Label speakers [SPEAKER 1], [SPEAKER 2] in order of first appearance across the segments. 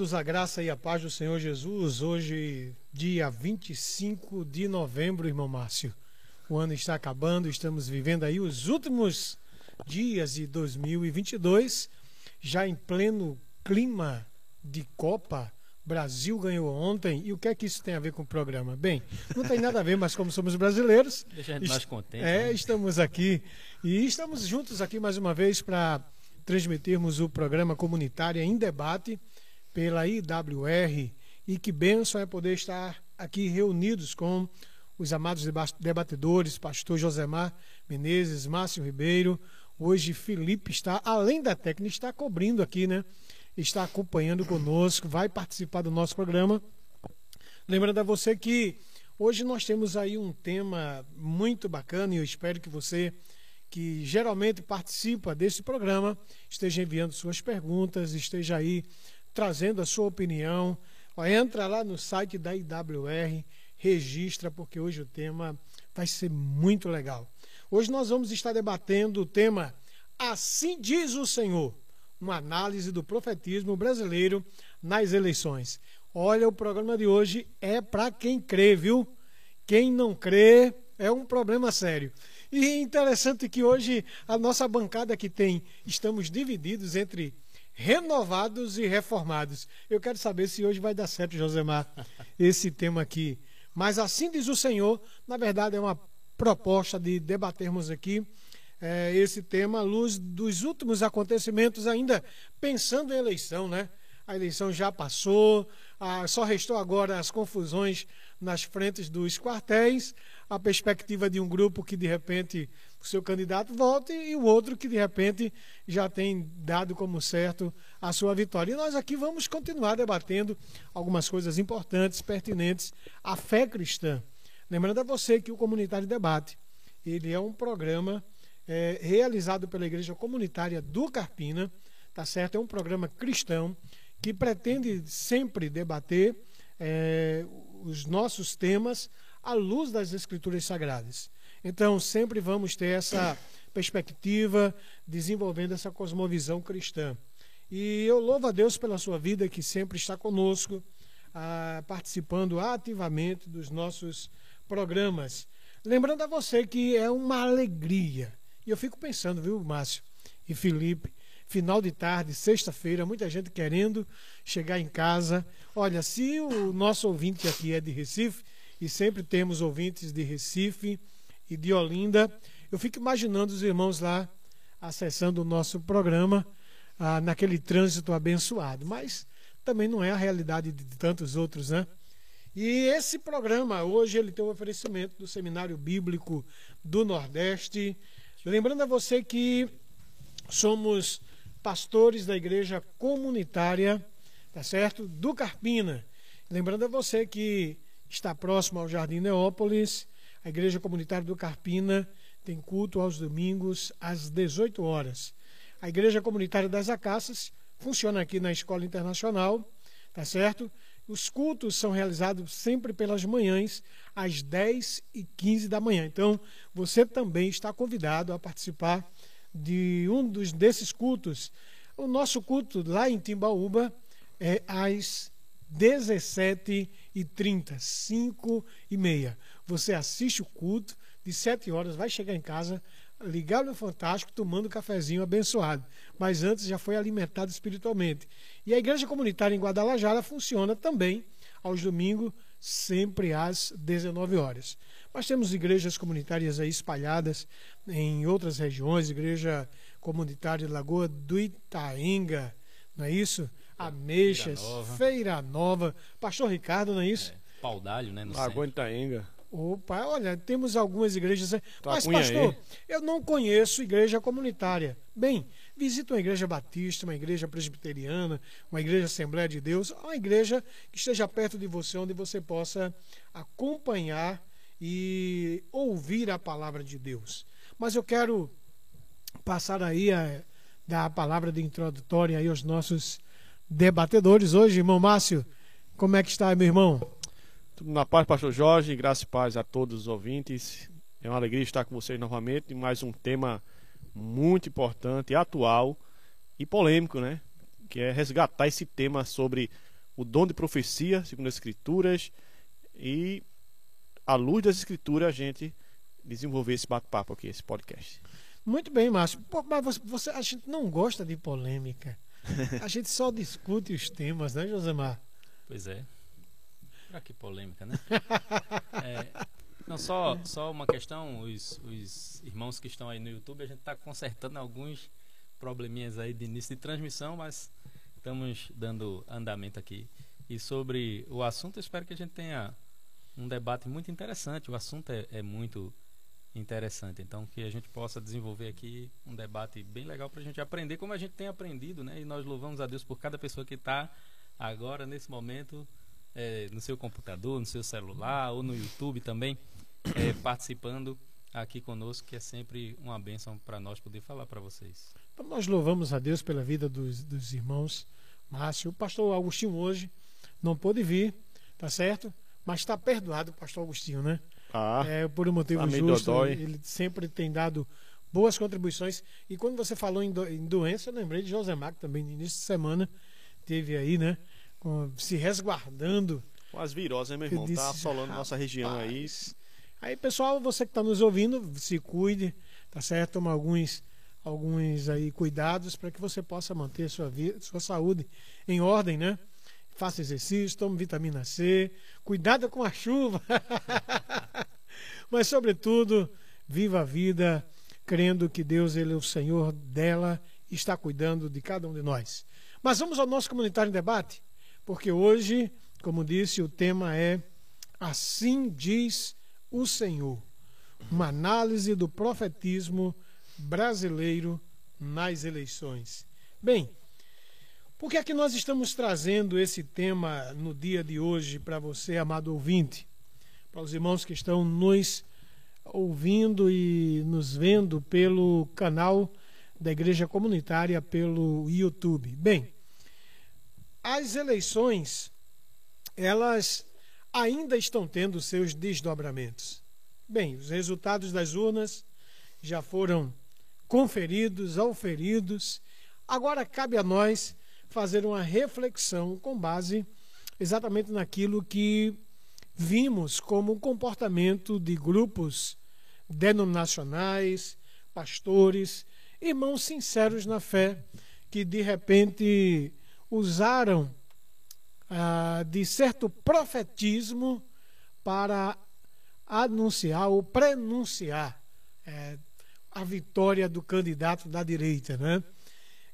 [SPEAKER 1] Amados, a graça e a paz do Senhor Jesus. Hoje, dia 25 de novembro, irmão Márcio. O ano está acabando, estamos vivendo aí os últimos dias de 2022, já em pleno clima de Copa. Brasil ganhou ontem. E o que é que isso tem a ver com o programa? Bem, não tem nada a ver, mas como somos brasileiros.
[SPEAKER 2] Deixa a gente mais contente.
[SPEAKER 1] É, né? estamos aqui. E estamos juntos aqui mais uma vez para transmitirmos o programa Comunitária em Debate pela IWR e que benção é poder estar aqui reunidos com os amados debatedores, pastor Josemar Menezes, Márcio Ribeiro. Hoje Felipe está, além da técnica, está cobrindo aqui, né? Está acompanhando conosco, vai participar do nosso programa. Lembrando a você que hoje nós temos aí um tema muito bacana e eu espero que você que geralmente participa desse programa esteja enviando suas perguntas, esteja aí trazendo a sua opinião. Entra lá no site da IWR, registra, porque hoje o tema vai ser muito legal. Hoje nós vamos estar debatendo o tema Assim diz o Senhor, uma análise do profetismo brasileiro nas eleições. Olha, o programa de hoje é para quem crê, viu? Quem não crê é um problema sério. E interessante que hoje a nossa bancada que tem, estamos divididos entre renovados e reformados. Eu quero saber se hoje vai dar certo, Josemar, esse tema aqui. Mas assim diz o Senhor, na verdade é uma proposta de debatermos aqui é, esse tema à luz dos últimos acontecimentos, ainda pensando em eleição, né? A eleição já passou, só restou agora as confusões nas frentes dos quartéis, a perspectiva de um grupo que de repente o seu candidato volte e o outro que de repente já tem dado como certo a sua vitória. E nós aqui vamos continuar debatendo algumas coisas importantes, pertinentes à fé cristã. Lembrando a você que o Comunitário Debate, ele é um programa é, realizado pela Igreja Comunitária do Carpina, tá certo? É um programa cristão que pretende sempre debater é, os nossos temas à luz das Escrituras Sagradas. Então, sempre vamos ter essa perspectiva, desenvolvendo essa cosmovisão cristã. E eu louvo a Deus pela sua vida, que sempre está conosco, ah, participando ativamente dos nossos programas. Lembrando a você que é uma alegria. E eu fico pensando, viu, Márcio e Felipe, final de tarde, sexta-feira, muita gente querendo chegar em casa. Olha, se o nosso ouvinte aqui é de Recife, e sempre temos ouvintes de Recife, e de Olinda. Eu fico imaginando os irmãos lá acessando o nosso programa ah, naquele trânsito abençoado, mas também não é a realidade de tantos outros, né? E esse programa hoje ele tem um oferecimento do Seminário Bíblico do Nordeste. Lembrando a você que somos pastores da igreja comunitária, tá certo? Do Carpina. Lembrando a você que está próximo ao Jardim Neópolis, a Igreja Comunitária do Carpina tem culto aos domingos às 18 horas. A Igreja Comunitária das Acácias funciona aqui na Escola Internacional, tá certo? Os cultos são realizados sempre pelas manhãs, às 10 e 15 da manhã. Então, você também está convidado a participar de um dos, desses cultos. O nosso culto lá em Timbaúba é às 17h30, 5 e meia. Você assiste o culto de sete horas, vai chegar em casa, ligar no Fantástico, tomando um cafezinho abençoado. Mas antes já foi alimentado espiritualmente. E a igreja comunitária em Guadalajara funciona também aos domingos, sempre às 19 horas. Mas temos igrejas comunitárias aí espalhadas em outras regiões, igreja comunitária de Lagoa do Itaenga, não é isso? Ameixas, Feira Nova. Feira Nova. Pastor Ricardo, não é isso? É,
[SPEAKER 2] Paudalho, né? No
[SPEAKER 3] Lagoa do Itaenga.
[SPEAKER 1] Opa, olha, temos algumas igrejas. Tá mas, pastor, aí. eu não conheço igreja comunitária. Bem, visita uma igreja batista, uma igreja presbiteriana, uma igreja Assembleia de Deus, uma igreja que esteja perto de você, onde você possa acompanhar e ouvir a palavra de Deus. Mas eu quero passar aí a dar a palavra de introdutória aí aos nossos debatedores hoje, irmão Márcio. Como é que está, meu irmão?
[SPEAKER 3] Tudo na paz, pastor Jorge, graça e paz a todos os ouvintes. É uma alegria estar com vocês novamente em mais um tema muito importante, atual e polêmico, né? que é resgatar esse tema sobre o dom de profecia, segundo as Escrituras, e à luz das Escrituras a gente desenvolver esse bate-papo aqui, esse podcast.
[SPEAKER 1] Muito bem, Márcio. Pô, mas você, você, a gente não gosta de polêmica. A gente só discute os temas, né, Josemar?
[SPEAKER 2] Pois é. Pra que polêmica, né? É, não, só, só uma questão, os, os irmãos que estão aí no YouTube, a gente está consertando alguns probleminhas aí de início de transmissão, mas estamos dando andamento aqui. E sobre o assunto, espero que a gente tenha um debate muito interessante. O assunto é, é muito interessante. Então, que a gente possa desenvolver aqui um debate bem legal para a gente aprender como a gente tem aprendido, né? E nós louvamos a Deus por cada pessoa que está agora, nesse momento, é, no seu computador, no seu celular ou no YouTube também, é, participando aqui conosco, que é sempre uma bênção para nós poder falar para vocês.
[SPEAKER 1] Então, nós louvamos a Deus pela vida dos, dos irmãos Márcio. O pastor Agostinho hoje não pôde vir, tá certo? Mas está perdoado o pastor Agostinho, né?
[SPEAKER 3] Ah,
[SPEAKER 1] é, por um motivo justo.
[SPEAKER 3] dodói.
[SPEAKER 1] Ele sempre tem dado boas contribuições. E quando você falou em, do, em doença, eu lembrei de Josemar, que também no início de semana teve aí, né? Se resguardando.
[SPEAKER 3] com as viroses, meu irmão? Tá
[SPEAKER 1] disse,
[SPEAKER 3] assolando nossa região aí.
[SPEAKER 1] rapaz. Aí, pessoal, você que está nos ouvindo, se cuide, tá certo? Toma alguns, alguns aí cuidados para que você possa manter sua, vida, sua saúde em ordem, né? Faça exercício, tome vitamina C, cuidado com a chuva. Mas, sobretudo, viva a vida crendo que Deus ele é o Senhor dela e está cuidando de cada um de nós. Mas vamos ao nosso comunitário em debate, porque hoje, como disse, o tema é Assim diz o Senhor. Uma análise do profetismo brasileiro nas eleições. Bem, por que é que nós estamos trazendo esse tema no dia de hoje para você, amado ouvinte? Para os irmãos que estão nos ouvindo e nos vendo pelo canal da Igreja Comunitária pelo YouTube. Bem, as eleições elas ainda estão tendo seus desdobramentos. Bem, os resultados das urnas já foram conferidos, auferidos. Agora cabe a nós fazer uma reflexão com base exatamente naquilo que vimos como comportamento de grupos denominacionais, pastores, irmãos sinceros na fé, que de repente usaram ah, de certo profetismo para anunciar ou prenunciar eh, a vitória do candidato da direita, né?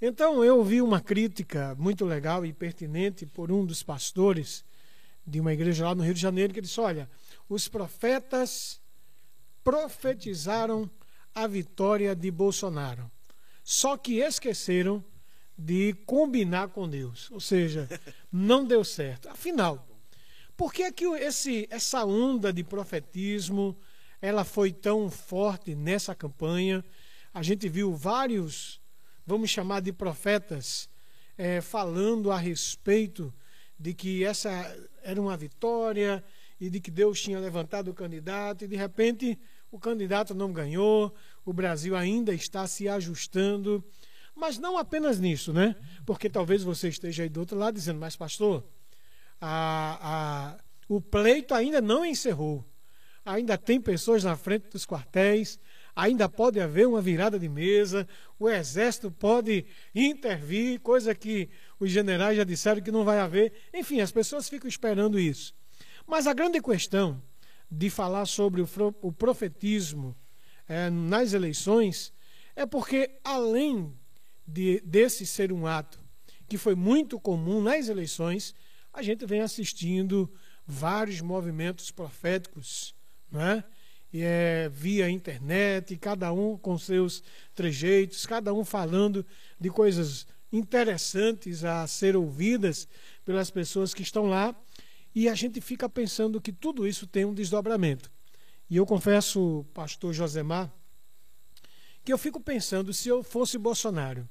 [SPEAKER 1] Então eu ouvi uma crítica muito legal e pertinente por um dos pastores de uma igreja lá no Rio de Janeiro que disse: olha, os profetas profetizaram a vitória de Bolsonaro, só que esqueceram de combinar com Deus, ou seja, não deu certo. Afinal, por que, que esse, essa onda de profetismo ela foi tão forte nessa campanha? A gente viu vários, vamos chamar de profetas, eh, falando a respeito de que essa era uma vitória e de que Deus tinha levantado o candidato e de repente o candidato não ganhou, o Brasil ainda está se ajustando. Mas não apenas nisso, né? Porque talvez você esteja aí do outro lado dizendo, mas pastor, a, a, o pleito ainda não encerrou. Ainda tem pessoas na frente dos quartéis, ainda pode haver uma virada de mesa, o exército pode intervir, coisa que os generais já disseram que não vai haver. Enfim, as pessoas ficam esperando isso. Mas a grande questão de falar sobre o, profetismo é, nas eleições é porque, além de, desse ser um ato que foi muito comum nas eleições, a gente vem assistindo vários movimentos proféticos, não é? E é via internet, cada um com seus trejeitos, cada um falando de coisas interessantes a ser ouvidas pelas pessoas que estão lá, e a gente fica pensando que tudo isso tem um desdobramento. E eu confesso, pastor Josemar, que eu fico pensando se eu fosse Bolsonaro,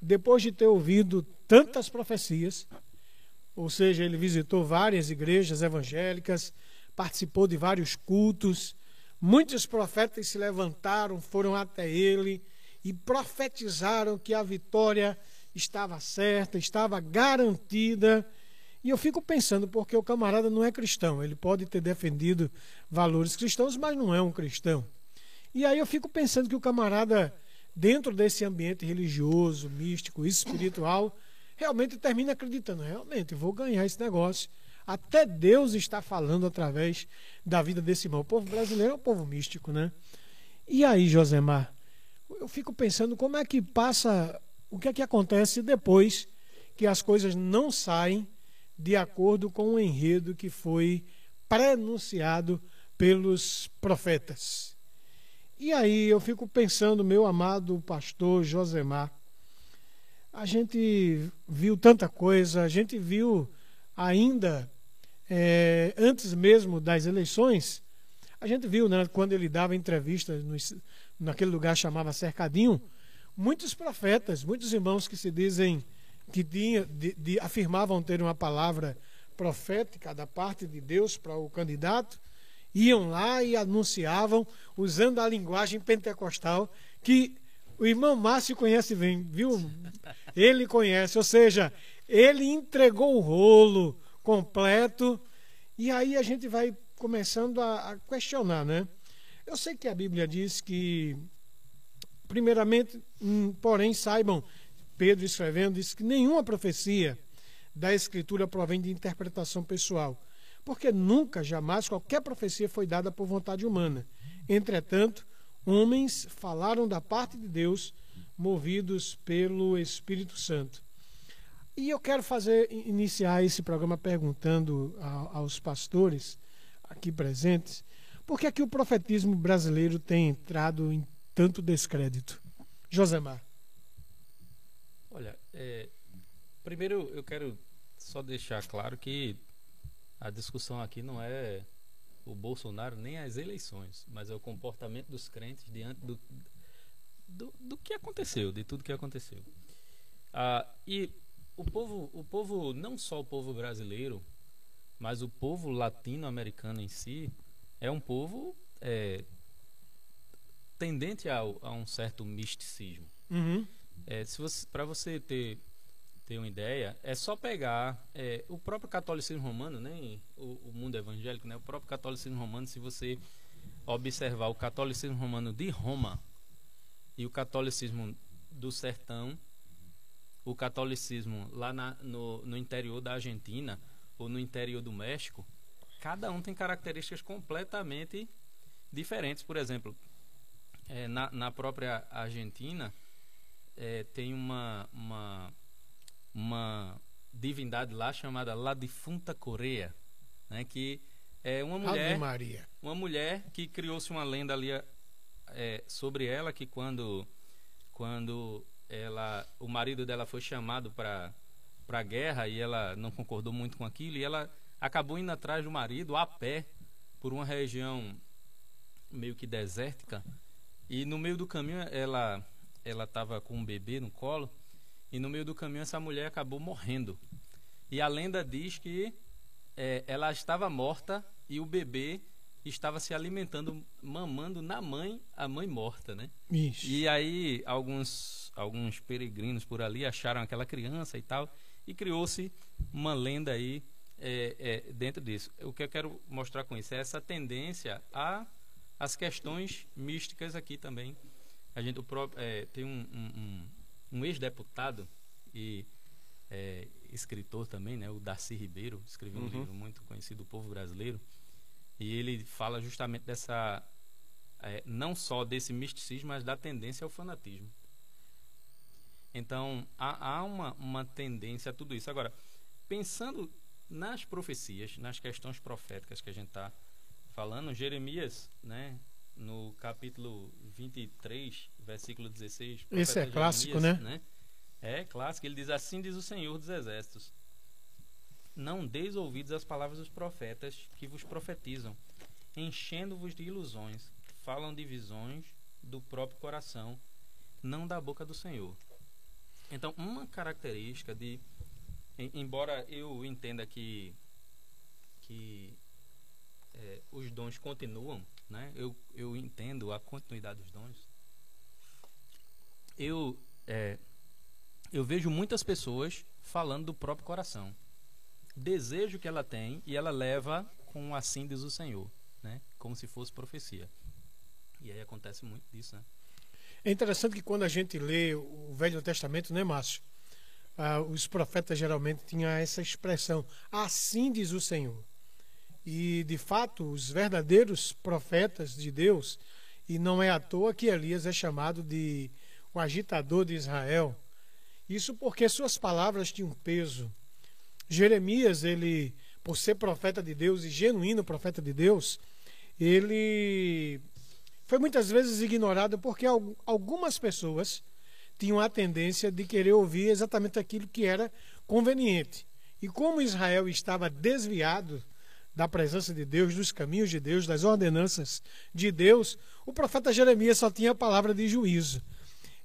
[SPEAKER 1] depois de ter ouvido tantas profecias, ou seja, ele visitou várias igrejas evangélicas, participou de vários cultos, muitos profetas se levantaram, foram até ele e profetizaram que a vitória estava certa, estava garantida. E eu fico pensando, porque o camarada não é cristão, ele pode ter defendido valores cristãos, mas não é um cristão. E aí eu fico pensando que o camarada, dentro desse ambiente religioso, místico, espiritual, realmente termina acreditando, realmente, vou ganhar esse negócio. Até Deus está falando através da vida desse irmão. O povo brasileiro é um povo místico, né? E aí, Josemar, eu fico pensando como é que passa, o que é que acontece depois que as coisas não saem de acordo com o enredo que foi prenunciado pelos profetas. E aí eu fico pensando, meu amado pastor Josemar, a gente viu tanta coisa, a gente viu ainda é, antes mesmo das eleições, a gente viu, né, quando ele dava entrevistas naquele lugar chamava Cercadinho, muitos profetas, muitos irmãos que se dizem que tinha, de, de, afirmavam ter uma palavra profética da parte de Deus para o candidato, iam lá e anunciavam, usando a linguagem pentecostal, que o irmão Márcio conhece bem, viu? Ele conhece, ou seja, ele entregou o rolo completo, e aí a gente vai começando a, a questionar, né? Eu sei que a Bíblia diz que, primeiramente, hum, porém, saibam, Pedro escrevendo, diz que nenhuma profecia da Escritura provém de interpretação pessoal, porque nunca, jamais, qualquer profecia foi dada por vontade humana. Entretanto, homens falaram da parte de Deus, movidos pelo Espírito Santo. E eu quero fazer iniciar esse programa perguntando a, aos pastores aqui presentes por que, é que o profetismo brasileiro tem entrado em tanto descrédito. Josemar.
[SPEAKER 2] Olha, é, primeiro eu quero só deixar claro que a discussão aqui não é o Bolsonaro nem as eleições, mas é o comportamento dos crentes diante do, do, do que aconteceu, de tudo que aconteceu. Ah, e o povo, o povo, não só o povo brasileiro, mas o povo latino-americano em si, é um povo é, tendente a, a, um certo misticismo.
[SPEAKER 1] Uhum.
[SPEAKER 2] É, para você ter ter uma ideia, é só pegar é, o próprio catolicismo romano, nem o, o, mundo evangélico, né? O próprio catolicismo romano, se você observar o catolicismo romano de Roma e o catolicismo do sertão, o catolicismo lá na, no, no interior da Argentina ou no interior do México, cada um tem características completamente diferentes. Por exemplo, é, na, na própria Argentina é, tem uma, uma uma divindade lá chamada La Difunta Coreia, né, que é uma mulher, uma mulher que criou-se uma lenda ali é, sobre ela que quando quando ela o marido dela foi chamado para para guerra e ela não concordou muito com aquilo e ela acabou indo atrás do marido a pé por uma região meio que desértica e no meio do caminho ela ela estava com um bebê no colo e no meio do caminho essa mulher acabou morrendo. E a lenda diz que é, ela estava morta e o bebê estava se alimentando, mamando na mãe, a mãe morta, né?
[SPEAKER 1] Isso.
[SPEAKER 2] E aí alguns alguns peregrinos por ali acharam aquela criança e tal e criou-se uma lenda aí é, é, dentro disso. O que eu quero mostrar com isso é essa tendência a as questões místicas aqui também. A gente o próprio, é, tem um, um, um ex-deputado e é, escritor também, né, o Darcy Ribeiro, escreveu um uhum. livro muito conhecido, O Povo Brasileiro, e ele fala justamente dessa, é, não só desse misticismo, mas da tendência ao fanatismo. Então, há, há uma, uma tendência a tudo isso. Agora, pensando nas profecias, nas questões proféticas que a gente está falando, Jeremias, né, no capítulo 23, versículo 16.
[SPEAKER 1] Esse é clássico, né? né?
[SPEAKER 2] É clássico. Ele diz: Assim diz o Senhor dos Exércitos: Não deis ouvidos às palavras dos profetas que vos profetizam, enchendo-vos de ilusões, falam de visões do próprio coração, não da boca do Senhor. Então, uma característica de. Embora eu entenda que, que é, os dons continuam, né? Eu, eu entendo a continuidade dos dons. Eu é, eu vejo muitas pessoas falando do próprio coração. Desejo que ela tem e ela leva com assim diz o Senhor, né? Como se fosse profecia. E aí acontece muito disso, né?
[SPEAKER 1] É interessante que quando a gente lê o Velho Testamento, né, Márcio? Ah, os profetas geralmente tinham essa expressão, assim diz o Senhor. E, de fato, os verdadeiros profetas de Deus, e não é à toa que Elias é chamado de o agitador de Israel. Isso porque suas palavras tinham peso. Jeremias, ele, por ser profeta de Deus e genuíno profeta de Deus, ele foi muitas vezes ignorado porque algumas pessoas tinham a tendência de querer ouvir exatamente aquilo que era conveniente. E como Israel estava desviado da presença de Deus, dos caminhos de Deus, das ordenanças de Deus, o profeta Jeremias só tinha a palavra de juízo.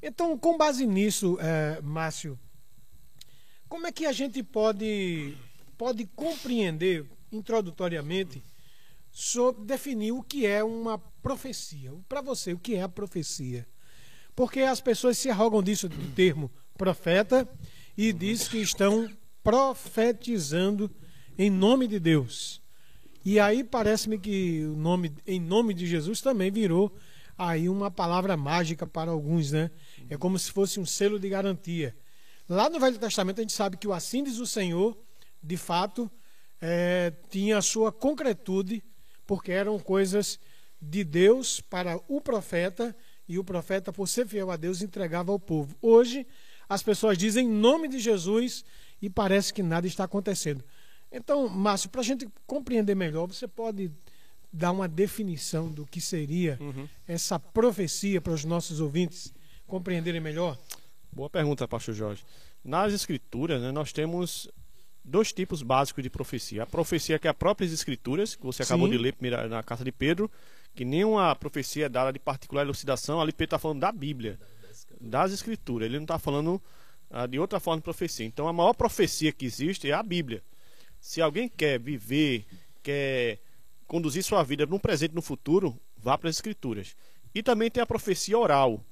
[SPEAKER 1] Então, com base nisso, é, Márcio, como é que a gente pode, pode compreender introdutoriamente sobre definir o que é uma profecia? Para você, o que é a profecia? Porque as pessoas se arrogam disso do termo profeta e diz que estão profetizando em nome de Deus. E aí parece-me que o nome em nome de Jesus também virou aí uma palavra mágica para alguns, né? É como se fosse um selo de garantia. Lá no Velho Testamento a gente sabe que o assim diz o Senhor, de fato, é, tinha a sua concretude, porque eram coisas de Deus para o profeta e o profeta, por ser fiel a Deus, entregava ao povo. Hoje, as pessoas dizem em nome de Jesus e parece que nada está acontecendo. Então, Márcio, para a gente compreender melhor, você pode dar uma definição do que seria uhum. essa profecia para os nossos ouvintes compreenderem melhor?
[SPEAKER 3] Boa pergunta, pastor Jorge. Nas escrituras, né, nós temos dois tipos básicos de profecia. A profecia que é a próprias escrituras, que você acabou Sim. de ler na carta de Pedro, que nenhuma profecia é dada de particular elucidação, ali Pedro está falando da Bíblia, das Escrituras. Ele não está falando ah, de outra forma de profecia. Então, a maior profecia que existe é a Bíblia. Se alguém quer viver, quer conduzir sua vida no presente e no futuro, vá para as Escrituras. E também tem a profecia oral,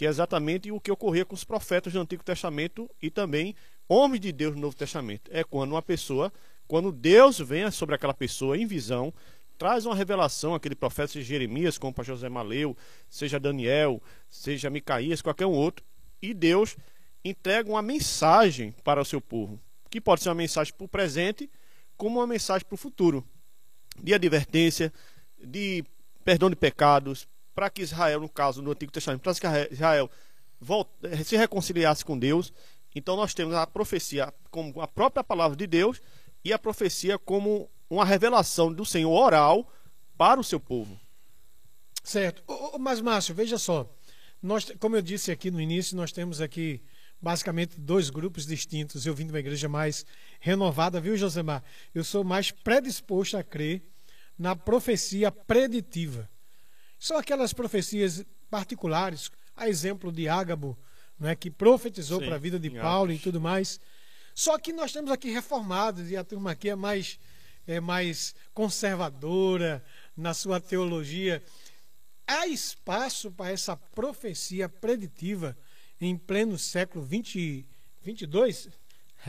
[SPEAKER 3] que é exatamente o que ocorria com os profetas do Antigo Testamento e também homens de Deus no Novo Testamento. É quando uma pessoa, quando Deus vem sobre aquela pessoa em visão, traz uma revelação, aquele profeta, seja Jeremias, como para José Maleu, seja Daniel, seja Micaías, qualquer um outro, e Deus entrega uma mensagem para o seu povo, que pode ser uma mensagem para o presente, como uma mensagem para o futuro, de advertência, de perdão de pecados, para que Israel, no caso do Antigo Testamento, para que Israel volte, se reconciliasse com Deus. Então nós temos a profecia como a própria palavra de Deus e a profecia como uma revelação do Senhor oral para o seu povo.
[SPEAKER 1] Certo. Mas, Márcio, veja só. Nós, como eu disse aqui no início, nós temos aqui basicamente dois grupos distintos. Eu vim de uma igreja mais renovada, viu, Josemar? Eu sou mais predisposto a crer na profecia preditiva. São aquelas profecias particulares, a exemplo de Ágabo, é que profetizou para a vida de Paulo e tudo mais. Só que nós temos aqui reformados, e a turma aqui é mais é mais conservadora na sua teologia. Há espaço para essa profecia preditiva em pleno século 20, 22?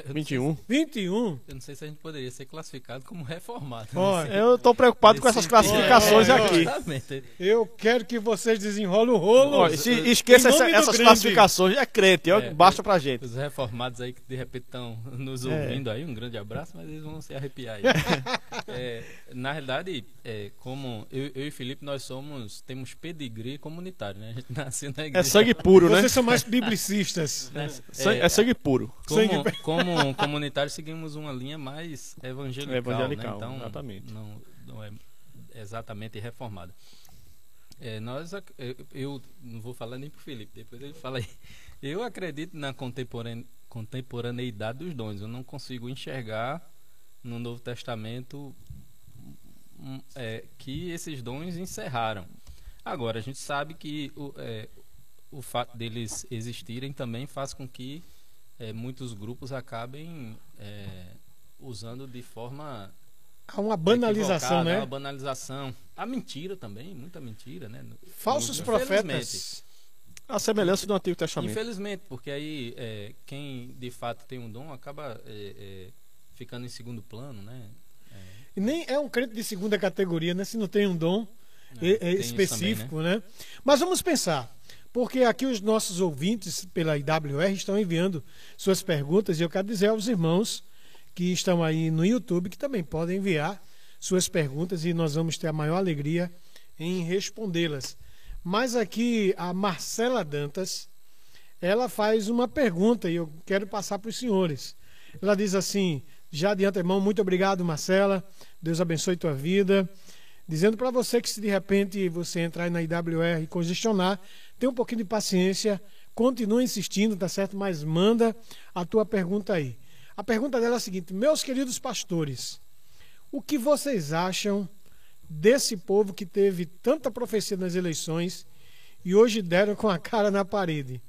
[SPEAKER 3] 21.
[SPEAKER 1] 21.
[SPEAKER 2] Eu não sei se a gente poderia ser classificado como reformado.
[SPEAKER 3] Olha, eu estou preocupado com essas classificações olha, aqui.
[SPEAKER 1] Exatamente. Eu quero que vocês desenrolem o rolo.
[SPEAKER 3] Olha, se, esqueça essa, essas classificações, é crente, é, é basta pra gente.
[SPEAKER 2] Os reformados aí que de repente estão nos é. ouvindo é. aí, um grande abraço, mas eles vão se arrepiar aí. é, na realidade, é, como eu, eu, e Felipe, nós somos, temos pedigree comunitário, né? A gente nasceu na
[SPEAKER 3] igreja. É sangue puro, né?
[SPEAKER 1] Vocês são mais biblicistas.
[SPEAKER 3] É, é, sangue puro.
[SPEAKER 2] Como,
[SPEAKER 3] sangue...
[SPEAKER 2] como comunitário, seguimos uma linha mais evangelical. evangelical, né? então,
[SPEAKER 3] exatamente.
[SPEAKER 2] Não, não é exatamente reformada. É, nós, eu, eu, não vou falar nem pro Felipe, depois ele fala aí. Eu acredito na contemporane, contemporaneidade dos dons. Eu não consigo enxergar no Novo Testamento é, que esses dons encerraram. Agora, a gente sabe que o, é, o fato deles existirem também faz com que é, muitos grupos acabem é, usando de forma
[SPEAKER 1] Há uma banalização, né?
[SPEAKER 2] Uma banalização. A mentira também, muita mentira, né?
[SPEAKER 1] Falsos profetas.
[SPEAKER 3] A semelhança do Antigo Testamento.
[SPEAKER 2] Infelizmente, porque aí é, quem de fato tem um dom acaba é, é, ficando em segundo plano, né?
[SPEAKER 1] E nem é um crente de segunda categoria, né? Se não tem um dom é, é específico, também, né? né? Mas vamos pensar, porque aqui os nossos ouvintes pela IWR estão enviando suas perguntas e eu quero dizer aos irmãos que estão aí no YouTube que também podem enviar suas perguntas e nós vamos ter a maior alegria em respondê-las. Mas aqui a Marcela Dantas, ela faz uma pergunta e eu quero passar para os senhores. Ela diz assim: já de antemão, muito obrigado, Marcela. Deus abençoe tua vida. Dizendo para você que se de repente você entrar na IWR e congestionar, tenha um pouquinho de paciência, continue insistindo, tá certo? Mas manda a tua pergunta aí. A pergunta dela é a seguinte: Meus queridos pastores, o que vocês acham desse povo que teve tanta profecia nas eleições e hoje deram com a cara na parede?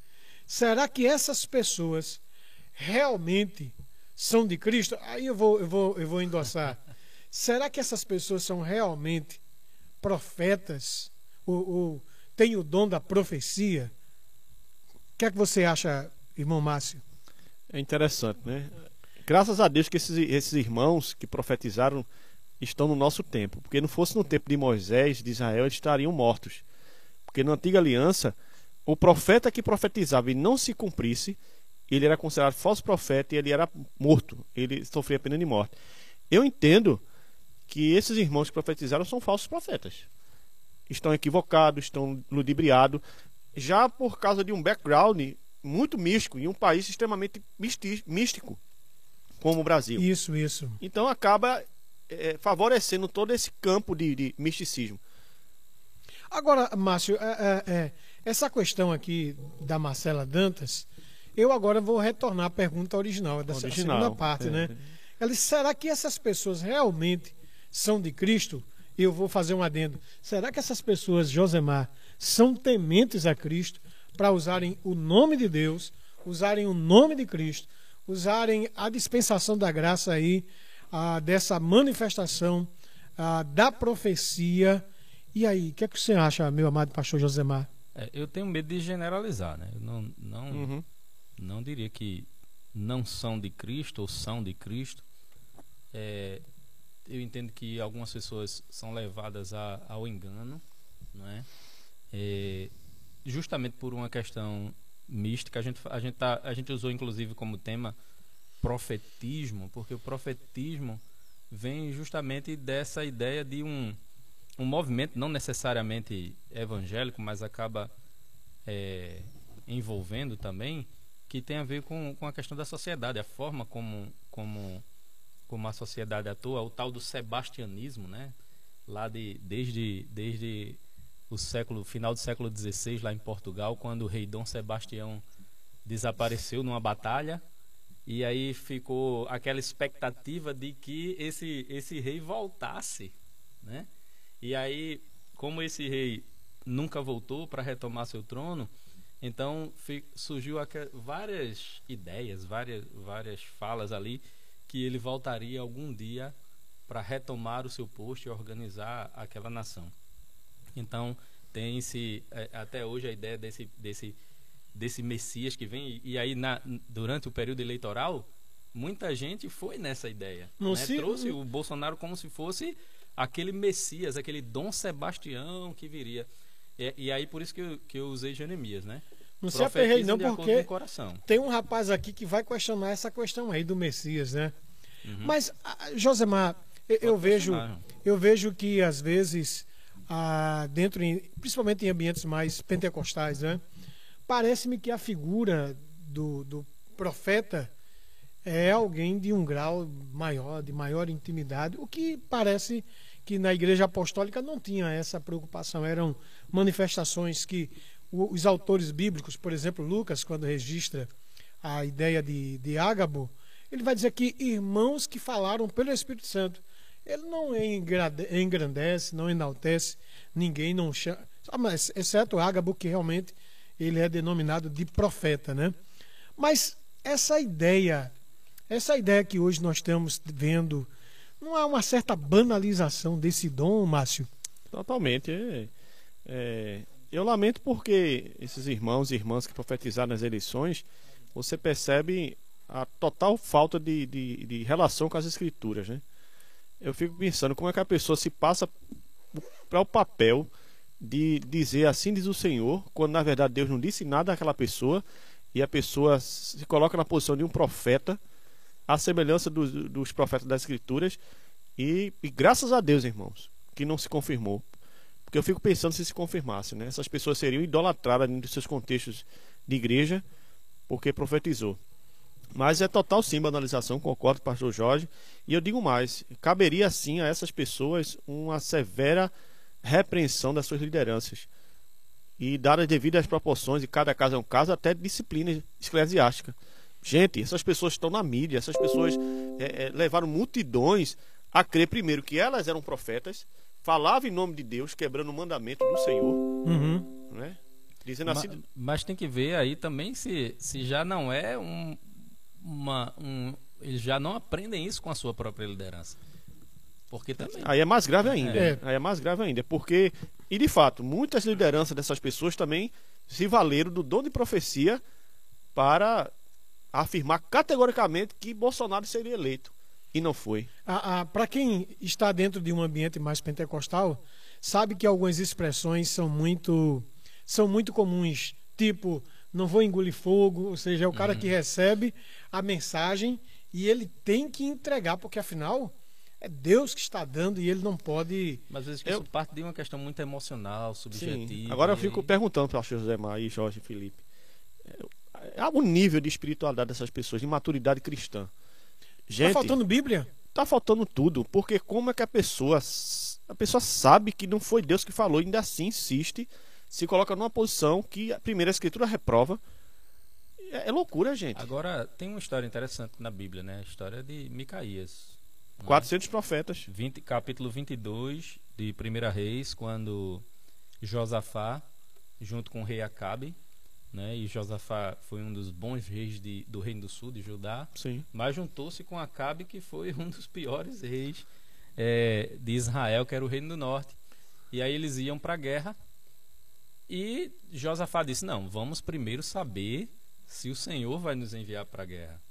[SPEAKER 1] Será que essas pessoas realmente são de Cristo? Aí eu vou, eu vou, eu vou endossar. Será que essas pessoas são realmente profetas? Ou, ou têm o dom da profecia? O que é que você acha, irmão Márcio?
[SPEAKER 3] É interessante, né? Graças a Deus que esses, esses irmãos que profetizaram estão no nosso tempo. Porque não fosse no tempo de Moisés, de Israel, eles estariam mortos. Porque na antiga aliança, o profeta que profetizava e não se cumprisse, ele era considerado falso profeta e ele era morto, ele sofria pena de morte. Eu entendo que esses irmãos que profetizaram são falsos profetas. Estão equivocados, estão ludibriados, já por causa de um background muito místico em um país extremamente místico como o Brasil.
[SPEAKER 1] Isso, isso.
[SPEAKER 3] Então acaba é, favorecendo todo esse campo de, de misticismo.
[SPEAKER 1] Agora, Márcio, é, é, é essa questão aqui da Marcela Dantas, eu agora vou retornar à pergunta original, dessa original, segunda parte, né? Ela disse, será que essas pessoas realmente são de Cristo? Eu vou fazer um adendo. Será que essas pessoas, Josemar, são tementes a Cristo para usarem o nome de Deus, usarem o nome de Cristo, usarem a dispensação da graça aí, ah, dessa manifestação ah, da profecia? E aí, o que é que você acha, meu amado pastor Josemar?
[SPEAKER 2] É, eu tenho medo de generalizar, né? Eu não, não, uhum não diria que não são de Cristo ou são de Cristo. É, eu entendo que algumas pessoas são levadas a, ao engano, não é? é? Justamente por uma questão mística, a gente, a, gente tá, a gente usou inclusive como tema profetismo, porque o profetismo vem justamente dessa ideia de um, um movimento não necessariamente evangélico, mas acaba é, envolvendo também que tem a ver com, com a questão da sociedade, a forma como, como, como a sociedade atua, o tal do sebastianismo, né? Lá de, desde, desde o século final do século XVI, lá em Portugal, quando o rei Dom Sebastião desapareceu numa batalha, e aí ficou aquela expectativa de que esse, esse rei voltasse, né? E aí, como esse rei nunca voltou para retomar seu trono, então surgiu várias ideias, várias, várias falas ali que ele voltaria algum dia para retomar o seu posto e organizar aquela nação. Então tem-se é, até hoje a ideia desse, desse, desse Messias que vem e aí na, durante o período eleitoral muita gente foi nessa ideia. Né? Se... Trouxe o Bolsonaro como se fosse aquele Messias, aquele Dom Sebastião que viria. E, e aí por isso que eu, que eu usei Jeremias, né?
[SPEAKER 1] Não se aperrei não, porque tem um rapaz aqui que vai questionar essa questão aí do Messias, né? Uhum. Mas, Josemar, eu, eu vejo, eu vejo que às vezes, ah, dentro, principalmente em ambientes mais pentecostais, né? Parece-me que a figura do, do profeta é alguém de um grau maior, de maior intimidade, o que parece que na igreja apostólica não tinha essa preocupação. Eram manifestações que os autores bíblicos, por exemplo, Lucas, quando registra a ideia de, de Ágabo, ele vai dizer que irmãos que falaram pelo Espírito Santo. Ele não engrandece, não enaltece ninguém, não chama, exceto Ágabo, que realmente ele é denominado de profeta, né? Mas essa ideia, essa ideia que hoje nós estamos vendo, não há uma certa banalização desse dom, Márcio?
[SPEAKER 3] Totalmente. É, é, Eu lamento porque esses irmãos e irmãs que profetizaram nas eleições, você percebe a total falta de, de, de relação com as escrituras, né? Eu fico pensando como é que a pessoa se passa para o papel de dizer assim diz o Senhor, quando na verdade Deus não disse nada àquela pessoa e a pessoa se coloca na posição de um profeta, à semelhança dos, dos profetas das Escrituras, e, e, graças a Deus, irmãos, que não se confirmou. Porque eu fico pensando se se confirmasse, né? Essas pessoas seriam idolatradas nos seus contextos de igreja, porque profetizou. Mas é total sim banalização, concordo com o pastor Jorge. E eu digo mais: caberia sim a essas pessoas uma severa repreensão das suas lideranças. E dar as devidas proporções, e cada caso é um caso, até disciplina eclesiástica. Gente, essas pessoas estão na mídia, essas pessoas é, é, levaram multidões a crer, primeiro, que elas eram profetas, falavam em nome de Deus, quebrando o mandamento do Senhor. Uhum. Né?
[SPEAKER 2] Dizendo assim. Mas, mas, tem que ver aí também se, se já não é um, uma. Um, eles já não aprendem isso com a sua própria liderança. Porque também.
[SPEAKER 3] Aí é mais grave ainda. É. Aí é mais grave ainda. Porque, e de fato, muitas lideranças dessas pessoas também se valeram do dom de profecia para afirmar categoricamente que Bolsonaro seria eleito. E não foi.
[SPEAKER 1] Para quem está dentro de um ambiente mais pentecostal, sabe que algumas expressões são muito, são muito comuns. Tipo, não vou engolir fogo, ou seja, é o cara uhum. que recebe a mensagem e ele tem que entregar, porque afinal é Deus que está dando e ele não pode.
[SPEAKER 2] Mas às vezes eu... isso parte de uma questão muito emocional, subjetiva. Sim.
[SPEAKER 3] Agora eu fico aí... perguntando para o José Mar e Jorge e Felipe. É o nível de espiritualidade dessas pessoas, de maturidade cristã.
[SPEAKER 1] Gente, tá faltando Bíblia?
[SPEAKER 3] Tá faltando tudo, porque como é que a pessoa a pessoa sabe que não foi Deus que falou, e ainda assim insiste, se coloca numa posição que a primeira escritura reprova. É, é loucura, gente.
[SPEAKER 2] Agora, tem uma história interessante na Bíblia, né? A história de Micaías.
[SPEAKER 3] 400 né? profetas.
[SPEAKER 2] 20, capítulo 22 de 1 Reis, quando Josafá, junto com o rei Acabe, né? E Josafá foi um dos bons reis de, do reino do sul, de Judá.
[SPEAKER 3] Sim.
[SPEAKER 2] Mas juntou-se com Acabe, que foi um dos piores reis é, de Israel, que era o reino do norte. E aí eles iam para a guerra. E Josafá disse: Não, vamos primeiro saber se o Senhor vai nos enviar para a guerra.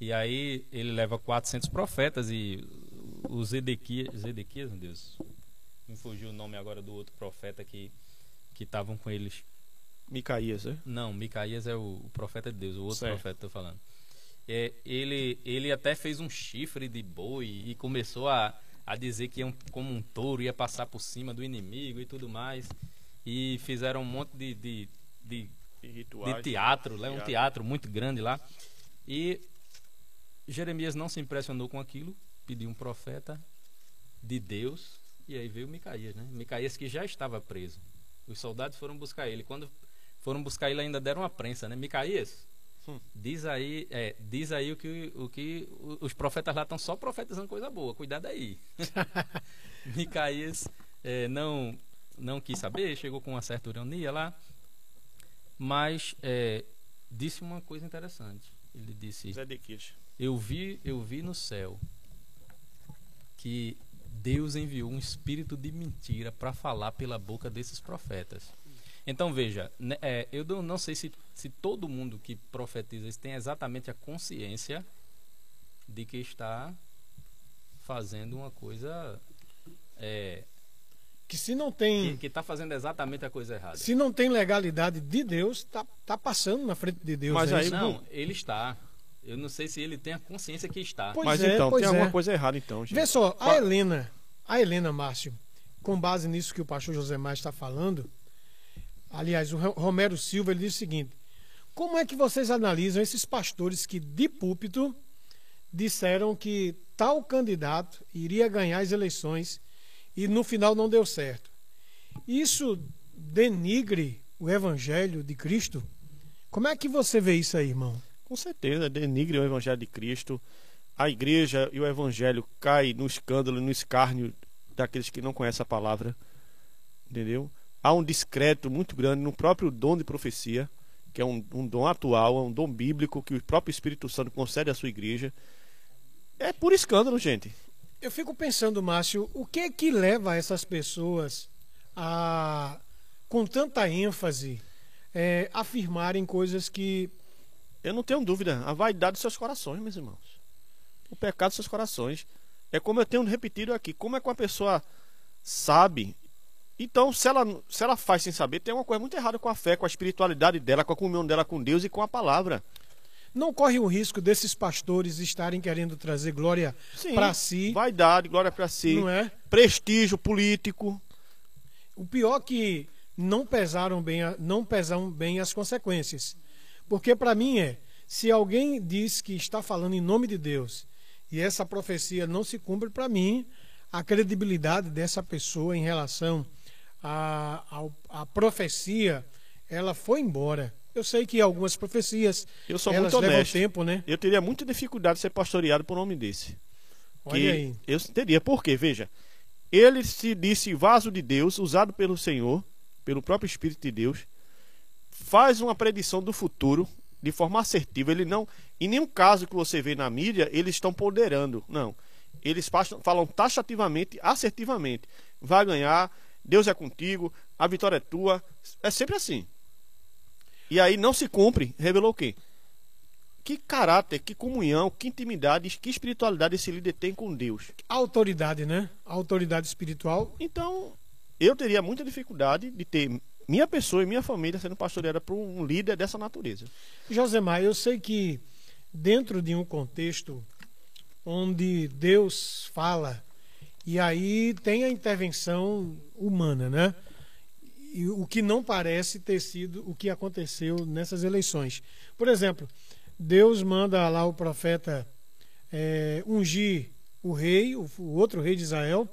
[SPEAKER 2] E aí ele leva 400 profetas e os Zedequias, Zedequias, meu Deus, me fugiu o nome agora do outro profeta que que estavam com eles
[SPEAKER 3] Micaías, né?
[SPEAKER 2] Não, Micaías é o, o profeta de Deus, o outro certo. profeta que eu tô falando. É, ele, ele até fez um chifre de boi e começou a, a dizer que ia um, como um touro ia passar por cima do inimigo e tudo mais. E fizeram um monte de, de, de, de, teatro, lá, um teatro muito grande lá. E Jeremias não se impressionou com aquilo, pediu um profeta de Deus, e aí veio Micaías, né? Micaías que já estava preso. Os soldados foram buscar ele. Quando foram buscar ele ainda deram uma prensa, né? Micaías, hum. diz aí, é, diz aí o que, o que os profetas lá estão só profetizando coisa boa, cuidado aí. Micaías é, não, não quis saber, chegou com uma certa ironia lá, mas é, disse uma coisa interessante. Ele disse: Eu vi, eu vi no céu que Deus enviou um espírito de mentira para falar pela boca desses profetas. Então veja, né, é, eu não sei se, se todo mundo que profetiza isso tem exatamente a consciência de que está fazendo uma coisa é,
[SPEAKER 1] que se não tem
[SPEAKER 2] que está fazendo exatamente a coisa errada.
[SPEAKER 1] Se não tem legalidade de Deus, está tá passando na frente de Deus.
[SPEAKER 2] Mas é aí não, ele está. Eu não sei se ele tem a consciência que está.
[SPEAKER 3] Pois Mas é, então tem é. alguma coisa errada então. Gente.
[SPEAKER 1] Vê só, a Helena, a Helena Márcio, com base nisso que o pastor José Mais está falando, Aliás, o Romero Silva ele diz o seguinte: como é que vocês analisam esses pastores que de púlpito disseram que tal candidato iria ganhar as eleições e no final não deu certo? Isso denigre o evangelho de Cristo? Como é que você vê isso aí, irmão?
[SPEAKER 3] Com certeza, denigre o evangelho de Cristo. A igreja e o evangelho caem no escândalo, no escárnio daqueles que não conhecem a palavra. Entendeu? Há um discreto muito grande no próprio dom de profecia, que é um, um dom atual, é um dom bíblico que o próprio Espírito Santo concede à sua igreja. É por escândalo, gente.
[SPEAKER 1] Eu fico pensando, Márcio, o que é que leva essas pessoas a com tanta ênfase, é, afirmarem coisas que.
[SPEAKER 3] Eu não tenho dúvida. A vaidade dos seus corações, meus irmãos. O pecado dos seus corações. É como eu tenho repetido aqui. Como é que uma pessoa sabe? Então, se ela, se ela faz sem saber, tem uma coisa muito errada com a fé, com a espiritualidade dela, com a comunhão dela com Deus e com a palavra.
[SPEAKER 1] Não corre o risco desses pastores estarem querendo trazer glória para si.
[SPEAKER 3] Vaidade, glória para si.
[SPEAKER 1] Não é?
[SPEAKER 3] Prestígio político.
[SPEAKER 1] O pior é que não pesaram bem, não pesam bem as consequências. Porque para mim é, se alguém diz que está falando em nome de Deus e essa profecia não se cumpre, para mim, a credibilidade dessa pessoa em relação à, à, à profecia, ela foi embora. Eu sei que algumas profecias
[SPEAKER 3] eu sou
[SPEAKER 1] elas
[SPEAKER 3] muito
[SPEAKER 1] levam tempo, né?
[SPEAKER 3] Eu teria muita dificuldade de ser pastoreado por um homem desse.
[SPEAKER 1] Olha
[SPEAKER 3] que
[SPEAKER 1] aí.
[SPEAKER 3] Eu teria. Por quê? Veja. Ele se disse vaso de Deus, usado pelo Senhor, pelo próprio Espírito de Deus, faz uma predição do futuro de forma assertiva. Ele não, em nenhum caso que você vê na mídia, eles estão ponderando. Não. Eles falam taxativamente, assertivamente. Vai ganhar, Deus é contigo, a vitória é tua. É sempre assim. E aí não se cumpre. Revelou o quê? Que caráter, que comunhão, que intimidade, que espiritualidade esse líder tem com Deus.
[SPEAKER 1] Autoridade, né? Autoridade espiritual.
[SPEAKER 3] Então, eu teria muita dificuldade de ter minha pessoa e minha família sendo pastoreada por um líder dessa natureza.
[SPEAKER 1] Josemar, eu sei que dentro de um contexto onde Deus fala e aí tem a intervenção humana, né? E o que não parece ter sido o que aconteceu nessas eleições. Por exemplo, Deus manda lá o profeta é, ungir o rei, o, outro rei de Israel,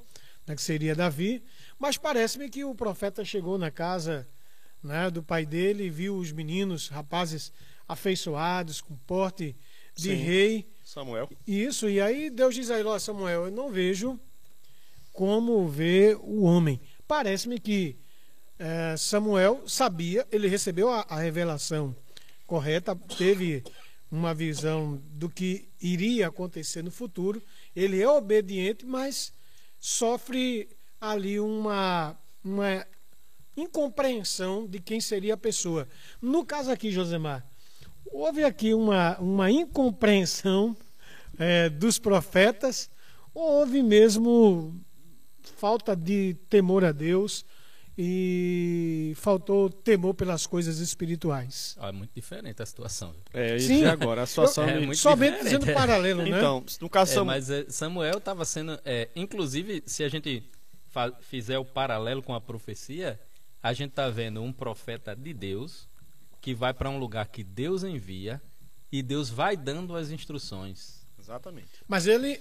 [SPEAKER 1] né, que seria Davi, mas parece-me que o profeta chegou na casa né, do pai dele, viu os meninos, rapazes afeiçoados, com porte de
[SPEAKER 3] Sim.
[SPEAKER 1] rei.
[SPEAKER 3] Samuel.
[SPEAKER 1] Isso, e aí Deus diz a ele, ó Samuel, eu não vejo como vê o homem. Parece-me que eh, Samuel sabia, ele recebeu a, a revelação correta, teve uma visão do que iria acontecer no futuro. Ele é obediente, mas sofre ali uma, uma incompreensão de quem seria a pessoa. No caso aqui, Josemar, houve aqui uma, uma incompreensão eh, dos profetas, ou houve mesmo falta de temor a Deus e faltou temor pelas coisas espirituais.
[SPEAKER 2] Ó, é muito diferente a situação.
[SPEAKER 3] É,
[SPEAKER 1] Sim.
[SPEAKER 3] e agora a situação.
[SPEAKER 2] É
[SPEAKER 3] de-
[SPEAKER 2] muito
[SPEAKER 1] Somente
[SPEAKER 2] é.
[SPEAKER 1] paralelo, né?
[SPEAKER 3] Então, no caso
[SPEAKER 2] É, mas é, Samuel estava sendo. é, inclusive, se a gente fizer o paralelo com a profecia, a gente está vendo um profeta de Deus que vai para um lugar que Deus envia e Deus vai dando as instruções.
[SPEAKER 3] Exatamente.
[SPEAKER 1] Mas ele,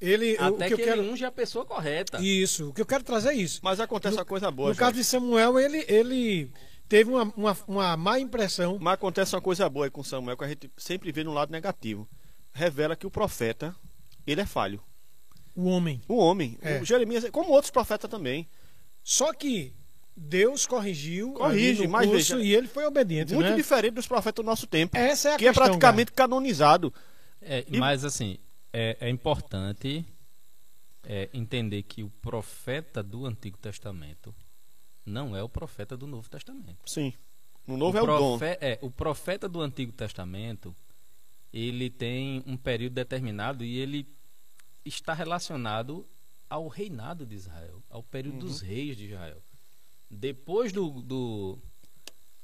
[SPEAKER 1] ele o
[SPEAKER 2] Até
[SPEAKER 1] que
[SPEAKER 2] que,
[SPEAKER 1] eu quero
[SPEAKER 2] ele unge a pessoa correta.
[SPEAKER 1] isso, o que eu quero trazer é isso.
[SPEAKER 3] Mas acontece uma coisa boa,
[SPEAKER 1] no caso
[SPEAKER 3] Jorge.
[SPEAKER 1] de Samuel, ele, ele teve uma, uma, uma má impressão.
[SPEAKER 3] Mas acontece uma coisa boa aí com Samuel que a gente sempre vê no lado negativo. Revela que o profeta, ele é falho.
[SPEAKER 1] O homem.
[SPEAKER 3] O homem,
[SPEAKER 1] É.
[SPEAKER 3] o Jeremias, como outros profetas também.
[SPEAKER 1] Só que Deus corrigiu
[SPEAKER 3] Corrige,
[SPEAKER 1] no
[SPEAKER 3] mas
[SPEAKER 1] curso
[SPEAKER 3] veja,
[SPEAKER 1] e ele foi obediente,
[SPEAKER 3] Muito
[SPEAKER 1] né?
[SPEAKER 3] diferente dos profetas do nosso tempo.
[SPEAKER 1] Essa é a
[SPEAKER 3] que é
[SPEAKER 1] questão,
[SPEAKER 3] praticamente canonizado.
[SPEAKER 2] É,
[SPEAKER 3] E-
[SPEAKER 2] Mas assim, é, é importante é, entender que o profeta do Antigo Testamento não é o profeta do Novo Testamento.
[SPEAKER 3] Sim. No novo é o dom.
[SPEAKER 2] é, o profeta do Antigo Testamento, ele tem um período determinado e ele está relacionado ao reinado de Israel, ao período
[SPEAKER 3] Uhum.
[SPEAKER 2] dos reis de Israel. Depois do, do,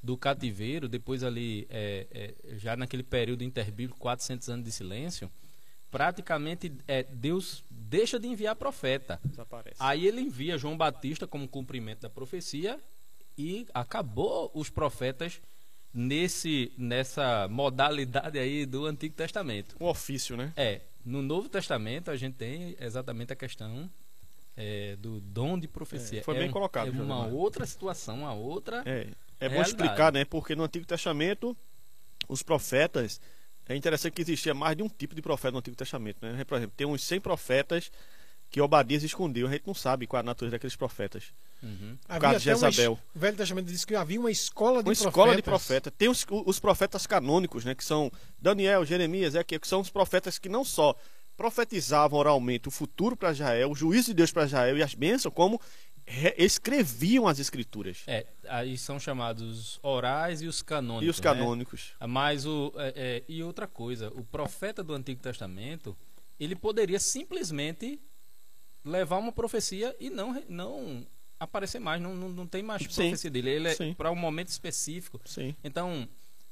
[SPEAKER 2] do cativeiro, depois ali, é, é, já naquele período interbíblico, 400 anos de silêncio, praticamente é, Deus deixa de enviar profeta.
[SPEAKER 3] Desaparece.
[SPEAKER 2] Aí ele envia João Batista como cumprimento da profecia e acabou os profetas nesse nessa modalidade aí do Antigo Testamento.
[SPEAKER 3] Um ofício, né?
[SPEAKER 2] É, no Novo Testamento a gente tem exatamente a questão é, do dom de profecia.
[SPEAKER 3] É, foi bem
[SPEAKER 2] um-
[SPEAKER 3] colocado,
[SPEAKER 2] É uma outra situação, uma outra.
[SPEAKER 3] É, é bom explicar, né? Porque no Antigo Testamento, os profetas. É interessante que existia mais de um tipo de profeta no Antigo Testamento, né? Por exemplo, tem uns 100 profetas que Obadias escondeu. A gente não sabe qual é a natureza daqueles profetas.
[SPEAKER 2] Uhum.
[SPEAKER 3] Por causa de
[SPEAKER 1] uma
[SPEAKER 3] Jezabel.
[SPEAKER 1] o Velho Testamento diz que havia uma escola de
[SPEAKER 3] Uma
[SPEAKER 1] profetas.
[SPEAKER 3] escola de profeta. Tem os, os profetas canônicos, né? Que são Daniel, Jeremias, é que são os profetas que não só profetizavam oralmente o futuro para Israel, o juízo de Deus para Israel e as bênçãos, como escreviam as escrituras.
[SPEAKER 2] É, aí são chamados orais e os canônicos.
[SPEAKER 3] E os
[SPEAKER 2] né?
[SPEAKER 3] canônicos.
[SPEAKER 2] Mas o é, é, e outra coisa, o profeta do Antigo Testamento, ele poderia simplesmente levar uma profecia e não não aparecer mais, não, não, não tem mais
[SPEAKER 3] Sim.
[SPEAKER 2] profecia dele. Ele é para um momento específico.
[SPEAKER 3] Sim.
[SPEAKER 2] Então,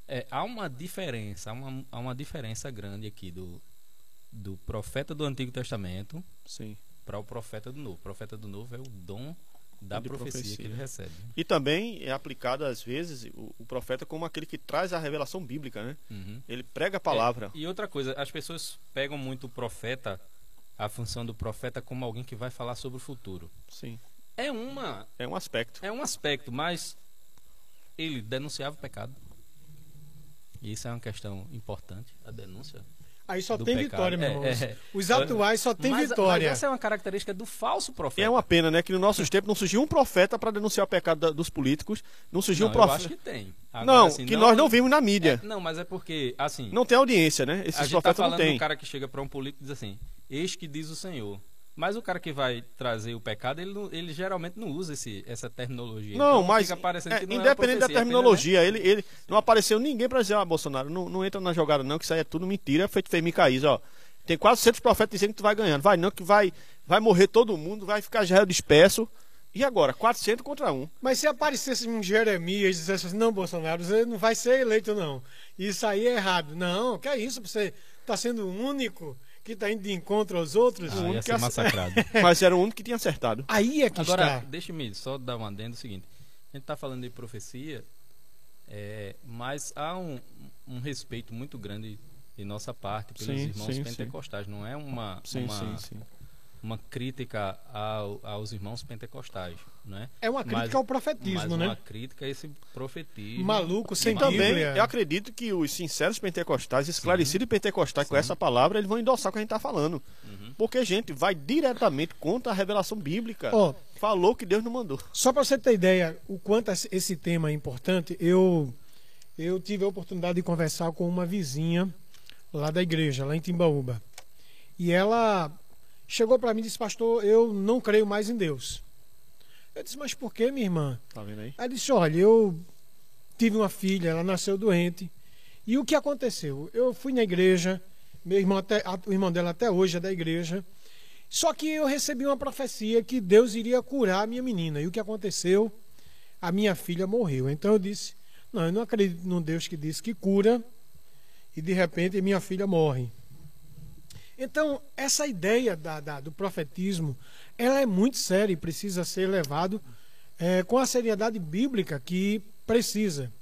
[SPEAKER 2] é, há uma diferença, há uma, há uma diferença grande aqui do, do profeta do Antigo Testamento
[SPEAKER 3] Sim.
[SPEAKER 2] Para o profeta do Novo. O profeta do Novo é o dom da profecia,
[SPEAKER 3] profecia.
[SPEAKER 2] que ele recebe.
[SPEAKER 3] E também é aplicado às vezes o, o profeta como aquele que traz a revelação bíblica, né?
[SPEAKER 2] Uhum.
[SPEAKER 3] Ele prega a palavra.
[SPEAKER 2] É, e outra coisa, as pessoas pegam muito o profeta, a função do profeta, como alguém que vai falar sobre o futuro.
[SPEAKER 3] Sim.
[SPEAKER 2] É uma,
[SPEAKER 3] É um aspecto.
[SPEAKER 2] é um aspecto, mas ele denunciava o pecado. E isso é uma questão importante, a denúncia.
[SPEAKER 1] Aí só tem
[SPEAKER 2] pecado.
[SPEAKER 1] vitória, meu
[SPEAKER 2] É,
[SPEAKER 1] irmão.
[SPEAKER 2] é.
[SPEAKER 1] Os atuais só tem
[SPEAKER 2] mas,
[SPEAKER 1] vitória.
[SPEAKER 2] Mas essa é uma característica do falso
[SPEAKER 3] E
[SPEAKER 2] profeta.
[SPEAKER 3] é uma pena, né? Que nos nossos tempos não surgiu um profeta para denunciar o pecado da- dos políticos. Não surgiu
[SPEAKER 2] não,
[SPEAKER 3] um
[SPEAKER 2] eu
[SPEAKER 3] profeta.
[SPEAKER 2] acho que tem. Agora,
[SPEAKER 3] Não,
[SPEAKER 2] assim,
[SPEAKER 3] que nós não vimos na mídia.
[SPEAKER 2] É, não, mas é porque, assim,
[SPEAKER 3] Não tem audiência, né?
[SPEAKER 2] a
[SPEAKER 3] Esses
[SPEAKER 2] gente tá
[SPEAKER 3] profetas
[SPEAKER 2] falando
[SPEAKER 3] não
[SPEAKER 2] do
[SPEAKER 3] têm.
[SPEAKER 2] cara que chega para um político e diz assim, eis que diz o Senhor. Mas o cara que vai trazer o pecado, ele, não- ele geralmente não usa esse, essa terminologia.
[SPEAKER 3] Não,
[SPEAKER 2] Então,
[SPEAKER 3] mas é,
[SPEAKER 2] que não é
[SPEAKER 3] independente da
[SPEAKER 2] apenas,
[SPEAKER 3] terminologia, ele, ele não apareceu ninguém para dizer, ah, Bolsonaro, não, não entra na jogada não, que isso aí é tudo mentira, feito fez Micaís, ó. Tem quase 100 profetas dizendo que tu vai ganhando. Vai não, que vai, vai morrer todo mundo, vai ficar Israel disperso. E agora? 400 contra 1.
[SPEAKER 1] Mas se aparecesse um Jeremias e dissesse assim, não, Bolsonaro, você não vai ser eleito, não. Isso aí é errado. Não, que é isso? Você está sendo o único que está indo de encontro aos outros?
[SPEAKER 2] Ah,
[SPEAKER 3] O
[SPEAKER 2] ia
[SPEAKER 3] único
[SPEAKER 2] ser
[SPEAKER 3] que ace-
[SPEAKER 2] massacrado.
[SPEAKER 3] Mas era o único que tinha acertado.
[SPEAKER 1] Aí é que
[SPEAKER 2] Agora,
[SPEAKER 1] está.
[SPEAKER 2] deixa-me só dar um adendo o seguinte. A gente está falando de profecia, é, mas há um, um respeito muito grande de nossa parte pelos
[SPEAKER 3] Sim,
[SPEAKER 2] irmãos
[SPEAKER 3] sim,
[SPEAKER 2] pentecostais. Não é uma,
[SPEAKER 3] Sim,
[SPEAKER 2] uma,
[SPEAKER 3] sim, sim.
[SPEAKER 2] Uma crítica ao- aos irmãos pentecostais, não é?
[SPEAKER 1] É uma crítica
[SPEAKER 2] Mas-
[SPEAKER 1] ao
[SPEAKER 2] mas
[SPEAKER 1] profetismo,
[SPEAKER 2] uma
[SPEAKER 1] né?
[SPEAKER 2] crítica a esse profetismo.
[SPEAKER 1] Maluco, sem
[SPEAKER 3] também,
[SPEAKER 1] Bíblia.
[SPEAKER 3] eu acredito que os sinceros pentecostais, esclarecidos pentecostais com essa palavra, eles vão endossar o que a gente está falando.
[SPEAKER 2] Uhum.
[SPEAKER 3] Porque, gente, vai diretamente contra a revelação bíblica.
[SPEAKER 1] Ó,
[SPEAKER 3] Falou que Deus não mandou.
[SPEAKER 1] Só para você ter ideia o quanto esse- esse tema é importante, eu eu tive a oportunidade de conversar com uma vizinha lá da igreja, lá em Timbaúba. E ela chegou para mim e disse: "Pastor, eu não creio mais em Deus". Eu disse: "Mas por que, minha irmã?"
[SPEAKER 3] Tá vendo aí?
[SPEAKER 1] Ela disse: Olha, eu tive uma filha, ela nasceu doente. E o que aconteceu? Eu fui na igreja, meu irmão até, a- o irmão dela até hoje é da igreja. Só que eu recebi uma profecia que Deus iria curar a minha menina. E o que aconteceu? A minha filha morreu. Então eu disse: Não, eu não acredito num Deus que diz que cura e de repente minha filha morre. Então, essa ideia da- da- do profetismo, ela é muito séria e precisa ser levado é, com a seriedade bíblica que precisa.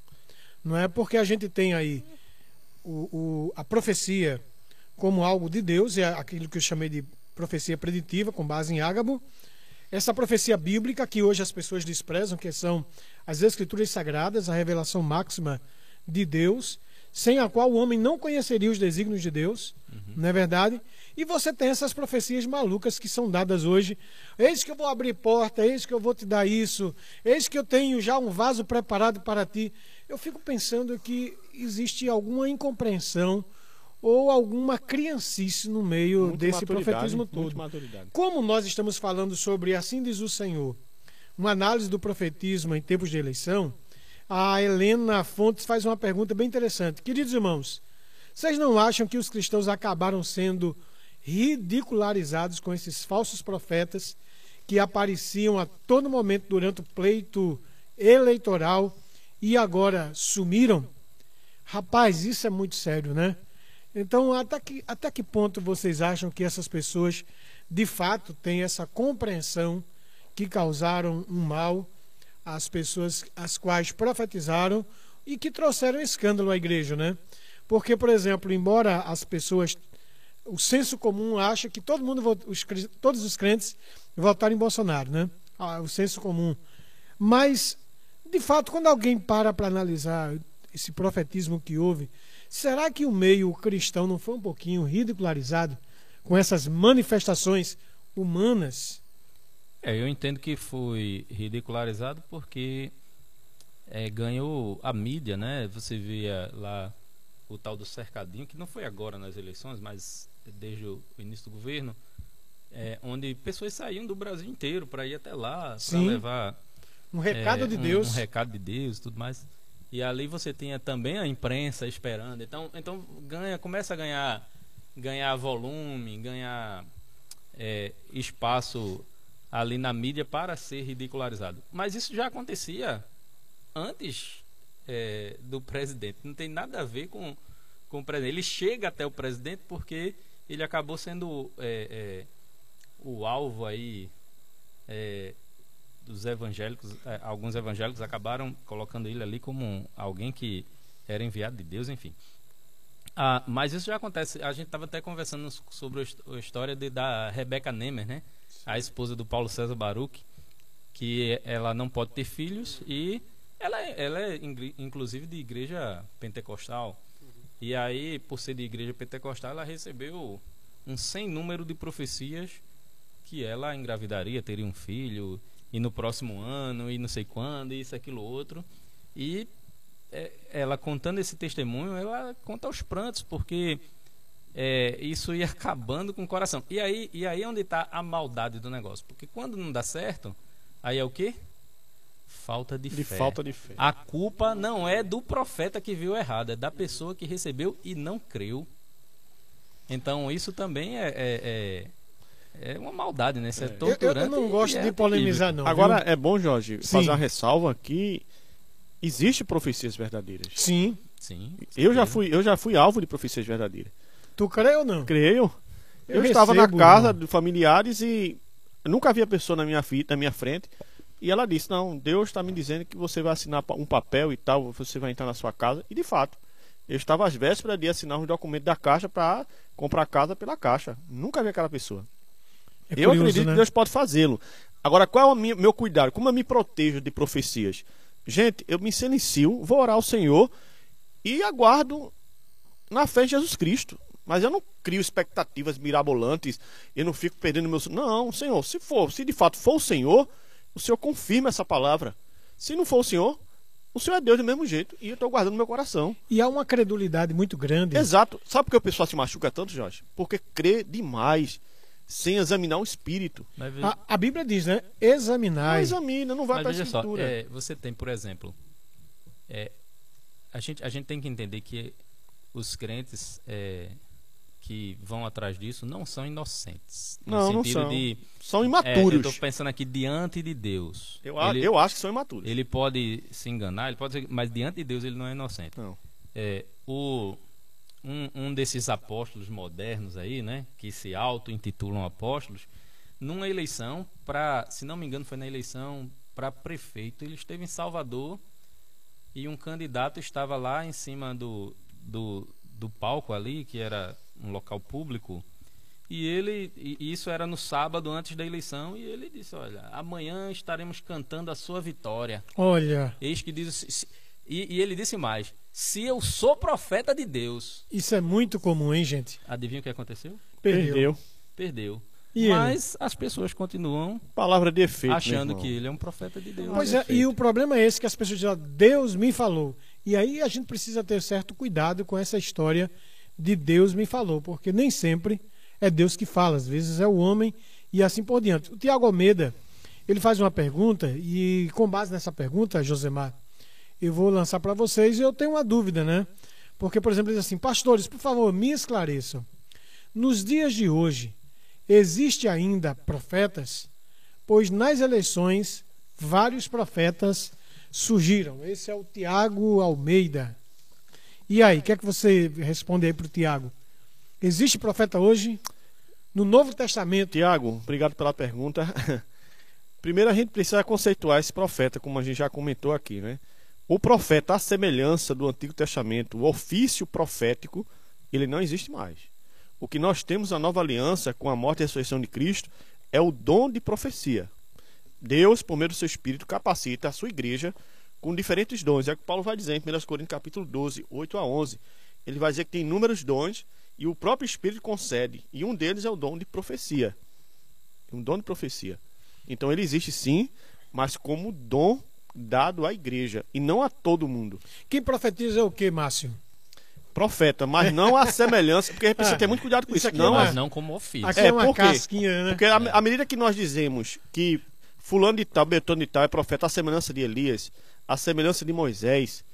[SPEAKER 1] Não é porque a gente tem aí o, o- a profecia como algo de Deus, é aquilo que eu chamei de profecia preditiva, com base em Ágabo. Essa profecia bíblica que hoje as pessoas desprezam, que são as Escrituras Sagradas, a revelação máxima de Deus, sem a qual o homem não conheceria os desígnios de Deus, não é verdade? E você tem essas profecias malucas que são dadas hoje. Eis que eu vou abrir porta, eis que eu vou te dar isso, eis que eu tenho já um vaso preparado para ti. Eu fico pensando que existe alguma incompreensão ou alguma criancice no meio
[SPEAKER 3] Muita
[SPEAKER 1] desse profetismo todo. Como nós estamos falando sobre assim diz o Senhor, uma análise do profetismo em tempos de eleição, a Helena Fontes faz uma pergunta bem interessante. Queridos irmãos, vocês não acham que os cristãos acabaram sendo ridicularizados com esses falsos profetas que apareciam a todo momento durante o pleito eleitoral e agora sumiram? Rapaz, isso é muito sério, né? Então, até que, até que ponto vocês acham que essas pessoas de fato têm essa compreensão que causaram um mal às pessoas às quais profetizaram e que trouxeram escândalo à igreja, né? Porque, por exemplo, embora as pessoas, o senso comum acha que todo mundo, os, todos os crentes votaram em Bolsonaro, né? Ah, o senso comum. Mas, de fato, quando alguém para para analisar esse profetismo que houve, será que o meio cristão não foi um pouquinho ridicularizado com essas manifestações humanas?
[SPEAKER 2] É, eu entendo que foi ridicularizado porque é, ganhou a mídia, né? Você via lá o tal do cercadinho, que não foi agora nas eleições, mas desde o início do governo, é, onde pessoas saíam do Brasil inteiro para ir até lá, para levar
[SPEAKER 1] Um recado
[SPEAKER 2] é,
[SPEAKER 1] de
[SPEAKER 2] um-
[SPEAKER 1] Deus.
[SPEAKER 2] um recado de Deus, e tudo mais. E ali você tinha também a imprensa esperando. Então, então ganha, começa a ganhar, ganhar volume, ganhar é, espaço ali na mídia para ser ridicularizado. Mas isso já acontecia antes é, do presidente. Não tem nada a ver com, com o presidente. Ele chega até o presidente porque ele acabou sendo é, é, o alvo aí é, dos evangélicos. é, alguns evangélicos acabaram colocando ele ali como alguém que era enviado de Deus, enfim. Ah, mas isso já acontece. A gente estava até conversando sobre a história de, da Rebecca Nemer, né? A esposa do Paulo César Baruch, que ela não pode ter filhos e ela, é- ela é inclusive de igreja pentecostal. E aí, por ser de igreja pentecostal, ela recebeu um sem número de profecias que ela engravidaria, teria um filho, e no próximo ano, e não sei quando, e isso, aquilo, outro. E é, ela contando esse testemunho, ela conta aos prantos, porque é, isso ia acabando com o coração. E aí, e aí é onde está a maldade do negócio. Porque quando não dá certo, aí é o quê? Falta de,
[SPEAKER 3] De
[SPEAKER 2] fé.
[SPEAKER 3] falta de fé.
[SPEAKER 2] A culpa não é do profeta que viu errado, é da pessoa que recebeu e não creu. Então isso também é, é, é, é uma maldade, né? Isso é,
[SPEAKER 1] Eu, eu
[SPEAKER 2] torturante.
[SPEAKER 1] não gosto
[SPEAKER 2] é
[SPEAKER 1] de polemizar, não.
[SPEAKER 3] Agora,
[SPEAKER 1] viu?
[SPEAKER 3] é bom, Jorge,
[SPEAKER 1] Sim.
[SPEAKER 3] fazer uma ressalva que existe profecias verdadeiras.
[SPEAKER 1] Sim.
[SPEAKER 2] Sim.
[SPEAKER 3] Eu já fui, eu já fui alvo de profecias verdadeiras.
[SPEAKER 1] Tu crê ou não?
[SPEAKER 3] Creio. Eu,
[SPEAKER 1] Eu
[SPEAKER 3] estava
[SPEAKER 1] recebo,
[SPEAKER 3] na casa de familiares e nunca havia pessoa na minha, na minha frente. E ela disse: Não, Deus está me dizendo que você vai assinar um papel e tal, você vai entrar na sua casa. E de fato, eu estava às vésperas de assinar um documento da Caixa para comprar casa pela Caixa. Nunca vi aquela pessoa.
[SPEAKER 1] É
[SPEAKER 3] eu
[SPEAKER 1] curioso,
[SPEAKER 3] acredito
[SPEAKER 1] né?
[SPEAKER 3] que Deus pode fazê-lo. Agora, qual é o meu cuidado? Como eu me protejo de profecias? Gente, eu me silencio, vou orar ao Senhor e aguardo na fé em Jesus Cristo. Mas eu não crio expectativas mirabolantes, eu não fico perdendo meu. Não, Senhor, se for, se de fato for o Senhor, o Senhor confirma essa palavra. Se não for o Senhor, o Senhor é Deus do mesmo jeito e eu estou guardando meu coração.
[SPEAKER 1] E há uma credulidade muito grande.
[SPEAKER 3] Exato. Sabe por que o pessoal se machuca tanto, Jorge? Porque crê demais, sem examinar o espírito.
[SPEAKER 2] Mas,
[SPEAKER 1] A, a Bíblia diz, né?
[SPEAKER 3] Não
[SPEAKER 1] Examinai.
[SPEAKER 3] examina, não vai para a
[SPEAKER 2] veja só,
[SPEAKER 3] escritura.
[SPEAKER 2] é, você tem, por exemplo, é, a, gente, a gente tem que entender que os crentes é, que vão atrás disso não são inocentes. No
[SPEAKER 3] Não, não são.
[SPEAKER 2] de.
[SPEAKER 3] São
[SPEAKER 2] É, eu
[SPEAKER 3] imaturos.
[SPEAKER 2] estou pensando aqui diante de Deus.
[SPEAKER 3] eu, a-
[SPEAKER 2] ele,
[SPEAKER 3] eu acho que são imaturos.
[SPEAKER 2] ele pode se enganar, ele pode ser- mas diante de Deus ele não é inocente.
[SPEAKER 3] Não.
[SPEAKER 2] É, o, um, um desses apóstolos modernos aí, né, que se auto-intitulam apóstolos, numa eleição para, se não me engano, foi na eleição para prefeito, ele esteve em Salvador e um candidato estava lá em cima do, do, do palco ali, que era um local público, e ele, e isso era no sábado antes da eleição, e ele disse: Olha, amanhã estaremos cantando a sua vitória.
[SPEAKER 1] Olha,
[SPEAKER 2] Eis que diz. se- E, e ele disse mais: Se eu sou profeta de Deus.
[SPEAKER 1] isso é muito comum, hein, gente?
[SPEAKER 2] Adivinha o que aconteceu?
[SPEAKER 1] Perdeu.
[SPEAKER 3] Perdeu.
[SPEAKER 1] E ele?
[SPEAKER 2] Mas as pessoas continuam
[SPEAKER 3] Palavra de efeito.
[SPEAKER 2] achando que ele é um profeta de Deus.
[SPEAKER 1] Pois é, e o problema é esse que as pessoas dizem, Deus me falou. E aí a gente precisa ter certo cuidado com essa história de Deus me falou, porque nem sempre é Deus que fala, às vezes é o homem e assim por diante. O Tiago Almeida, ele faz uma pergunta e com base nessa pergunta, Josemar, eu vou lançar para vocês e eu tenho uma dúvida, né? Porque, por exemplo, ele diz assim, pastores, por favor, me esclareçam. Nos dias de hoje, existe ainda profetas? Pois nas eleições, vários profetas surgiram. Esse é o Tiago Almeida. E aí, o que é que você responde aí para o Tiago? Existe profeta hoje? No Novo Testamento,
[SPEAKER 3] Tiago, obrigado pela pergunta. Primeiro a gente precisa conceituar esse profeta, como a gente já comentou aqui, né? O profeta, a semelhança do Antigo Testamento, o ofício profético, ele não existe mais. O que nós temos na nova aliança, com a morte e a ressurreição de Cristo, é o dom de profecia. Deus, por meio do seu Espírito, capacita a sua igreja com diferentes dons. É o que Paulo vai dizer em 1 Coríntios capítulo 12, 8 a 11. Ele vai dizer que tem inúmeros dons e o próprio Espírito concede. E um deles é o dom de profecia. Um dom de profecia. Então ele existe sim, mas como dom dado à igreja e não a todo mundo.
[SPEAKER 1] quem profetiza é o que, Márcio?
[SPEAKER 3] Profeta, mas não a semelhança, porque a gente precisa ter muito cuidado com
[SPEAKER 1] Isso
[SPEAKER 3] isso.
[SPEAKER 1] aqui
[SPEAKER 3] Não,
[SPEAKER 1] é
[SPEAKER 2] Mas não como ofício.
[SPEAKER 1] Aqui
[SPEAKER 3] É,
[SPEAKER 1] é, uma
[SPEAKER 3] por quê?
[SPEAKER 1] casquinha, né?
[SPEAKER 3] Porque à à medida que nós dizemos que fulano de tal, Betano de tal é profeta, a semelhança de Elias, a semelhança de Moisés,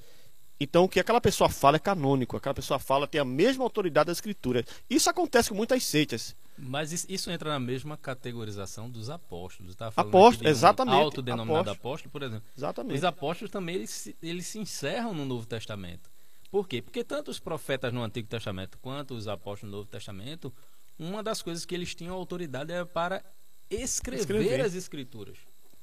[SPEAKER 3] então o que aquela pessoa fala é canônico, aquela pessoa fala tem a mesma autoridade da escritura. Isso acontece com muitas seitas.
[SPEAKER 2] Mas isso, entra na mesma categorização dos apóstolos. Tá
[SPEAKER 3] Apóstolo,
[SPEAKER 2] um
[SPEAKER 3] exatamente,
[SPEAKER 2] Autodenominado
[SPEAKER 3] apóstolo.
[SPEAKER 2] apóstolo, por exemplo.
[SPEAKER 3] Exatamente.
[SPEAKER 2] Os apóstolos também eles, se- eles se encerram no Novo Testamento. Por quê? Porque tanto os profetas no Antigo Testamento quanto os apóstolos no Novo Testamento, uma das coisas que eles tinham autoridade era para escrever,
[SPEAKER 3] Escrever.
[SPEAKER 2] as escrituras,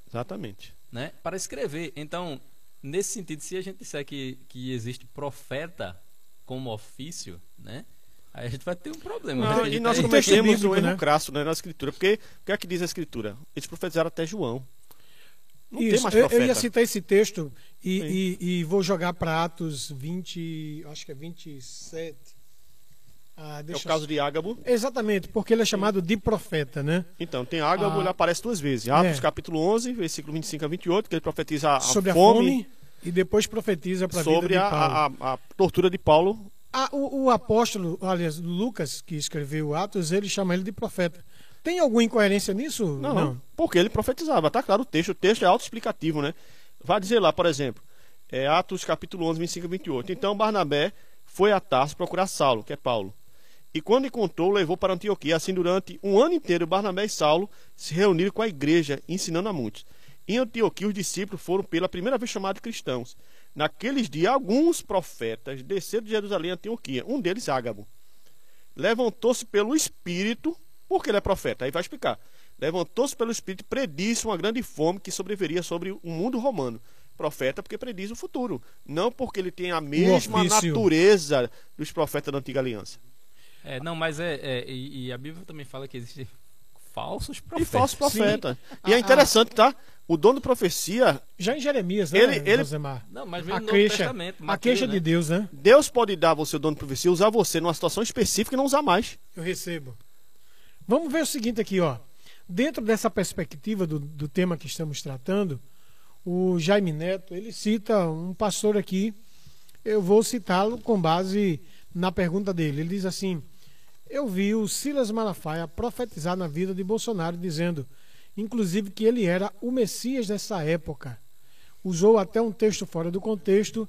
[SPEAKER 3] Exatamente.
[SPEAKER 2] né? Para escrever. Então, nesse sentido, se a gente disser que, que existe profeta como ofício, né? Aí a gente vai ter um problema.
[SPEAKER 3] Não, e nós cometemos um erro
[SPEAKER 1] né?
[SPEAKER 3] crasso né, na escritura, porque o que é que diz a escritura? Eles profetizaram até João. Não tem
[SPEAKER 1] Isso,
[SPEAKER 3] mais
[SPEAKER 1] eu,
[SPEAKER 3] profeta.
[SPEAKER 1] eu ia citar esse texto e, e- e vou jogar para Atos 20, acho que é 27. Ah,
[SPEAKER 3] É o caso de Ágabo.
[SPEAKER 1] Exatamente, porque ele é chamado de profeta, né?
[SPEAKER 3] Então, tem Ágabo,
[SPEAKER 1] Ah.
[SPEAKER 3] ele aparece duas vezes. Atos
[SPEAKER 1] É.
[SPEAKER 3] capítulo 11, versículo 25 a 28, que ele profetiza a,
[SPEAKER 1] sobre
[SPEAKER 3] fome,
[SPEAKER 1] a fome e depois profetiza
[SPEAKER 3] sobre a, a- a tortura de Paulo.
[SPEAKER 1] Ah, o, o apóstolo, aliás, Lucas, que escreveu Atos, ele chama ele de profeta. Tem alguma incoerência nisso?
[SPEAKER 3] Não, não. Porque ele profetizava. Tá claro o texto. O texto é autoexplicativo, né? Vai dizer lá, por exemplo, é, Atos capítulo 11, 25 a 28. Então Barnabé foi a Tarso procurar Saulo, que é Paulo. E quando encontrou, levou para Antioquia. Assim, durante um ano inteiro, Barnabé e Saulo se reuniram com a igreja, ensinando a muitos. Em Antioquia, os discípulos foram pela primeira vez chamados cristãos. Naqueles dias, alguns profetas desceram de Jerusalém a Antioquia. Um deles, Ágabo. Levantou-se pelo Espírito, porque ele é profeta, aí vai explicar. Levantou-se pelo Espírito e predisse uma grande fome que sobreviria sobre o mundo romano. Profeta porque prediz o futuro, não porque ele tem a mesma natureza dos profetas da antiga aliança.
[SPEAKER 2] É, não, mas é, é, e, e a Bíblia também fala que existem falsos
[SPEAKER 3] E
[SPEAKER 2] profetas.
[SPEAKER 3] falso profeta. E
[SPEAKER 1] Ah,
[SPEAKER 3] é interessante, tá? O dono de profecia,
[SPEAKER 1] Já em Jeremias, né,
[SPEAKER 3] Ele- ele-
[SPEAKER 1] Rosemar?
[SPEAKER 2] Não, mas vem
[SPEAKER 1] A
[SPEAKER 2] no Novo
[SPEAKER 1] queixa,
[SPEAKER 2] Testamento.
[SPEAKER 1] a
[SPEAKER 2] Mateus,
[SPEAKER 1] queixa
[SPEAKER 2] né?
[SPEAKER 1] de Deus, né?
[SPEAKER 3] Deus pode dar você o dono de profecia, usar você numa situação específica e não usar mais.
[SPEAKER 1] Eu recebo. Vamos ver o seguinte aqui, ó. Dentro dessa perspectiva do, do tema que estamos tratando, o Jaime Neto, ele cita um pastor aqui, eu vou citá-lo com base na pergunta dele. Ele diz assim: Eu vi o Silas Malafaia profetizar na vida de Bolsonaro, dizendo, inclusive, que ele era o Messias dessa época. Usou até um texto fora do contexto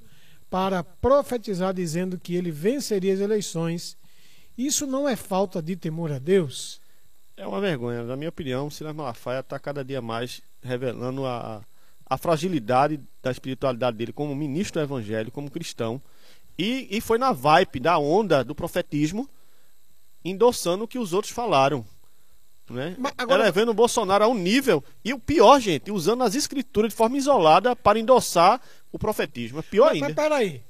[SPEAKER 1] para profetizar, dizendo que ele venceria as eleições. Isso não é falta de temor a Deus?
[SPEAKER 3] É uma vergonha. Na minha opinião, Silas Malafaia está cada dia mais revelando a, a fragilidade da espiritualidade dele como ministro do evangelho, como cristão. E, e foi na vibe da onda do profetismo, endossando o que os outros falaram. Né?
[SPEAKER 1] Mas agora-
[SPEAKER 3] Elevando o Bolsonaro a um nível. E o pior, gente, usando as escrituras de forma isolada para endossar o profetismo. É pior
[SPEAKER 1] Mas, mas
[SPEAKER 3] ainda.
[SPEAKER 1] peraí.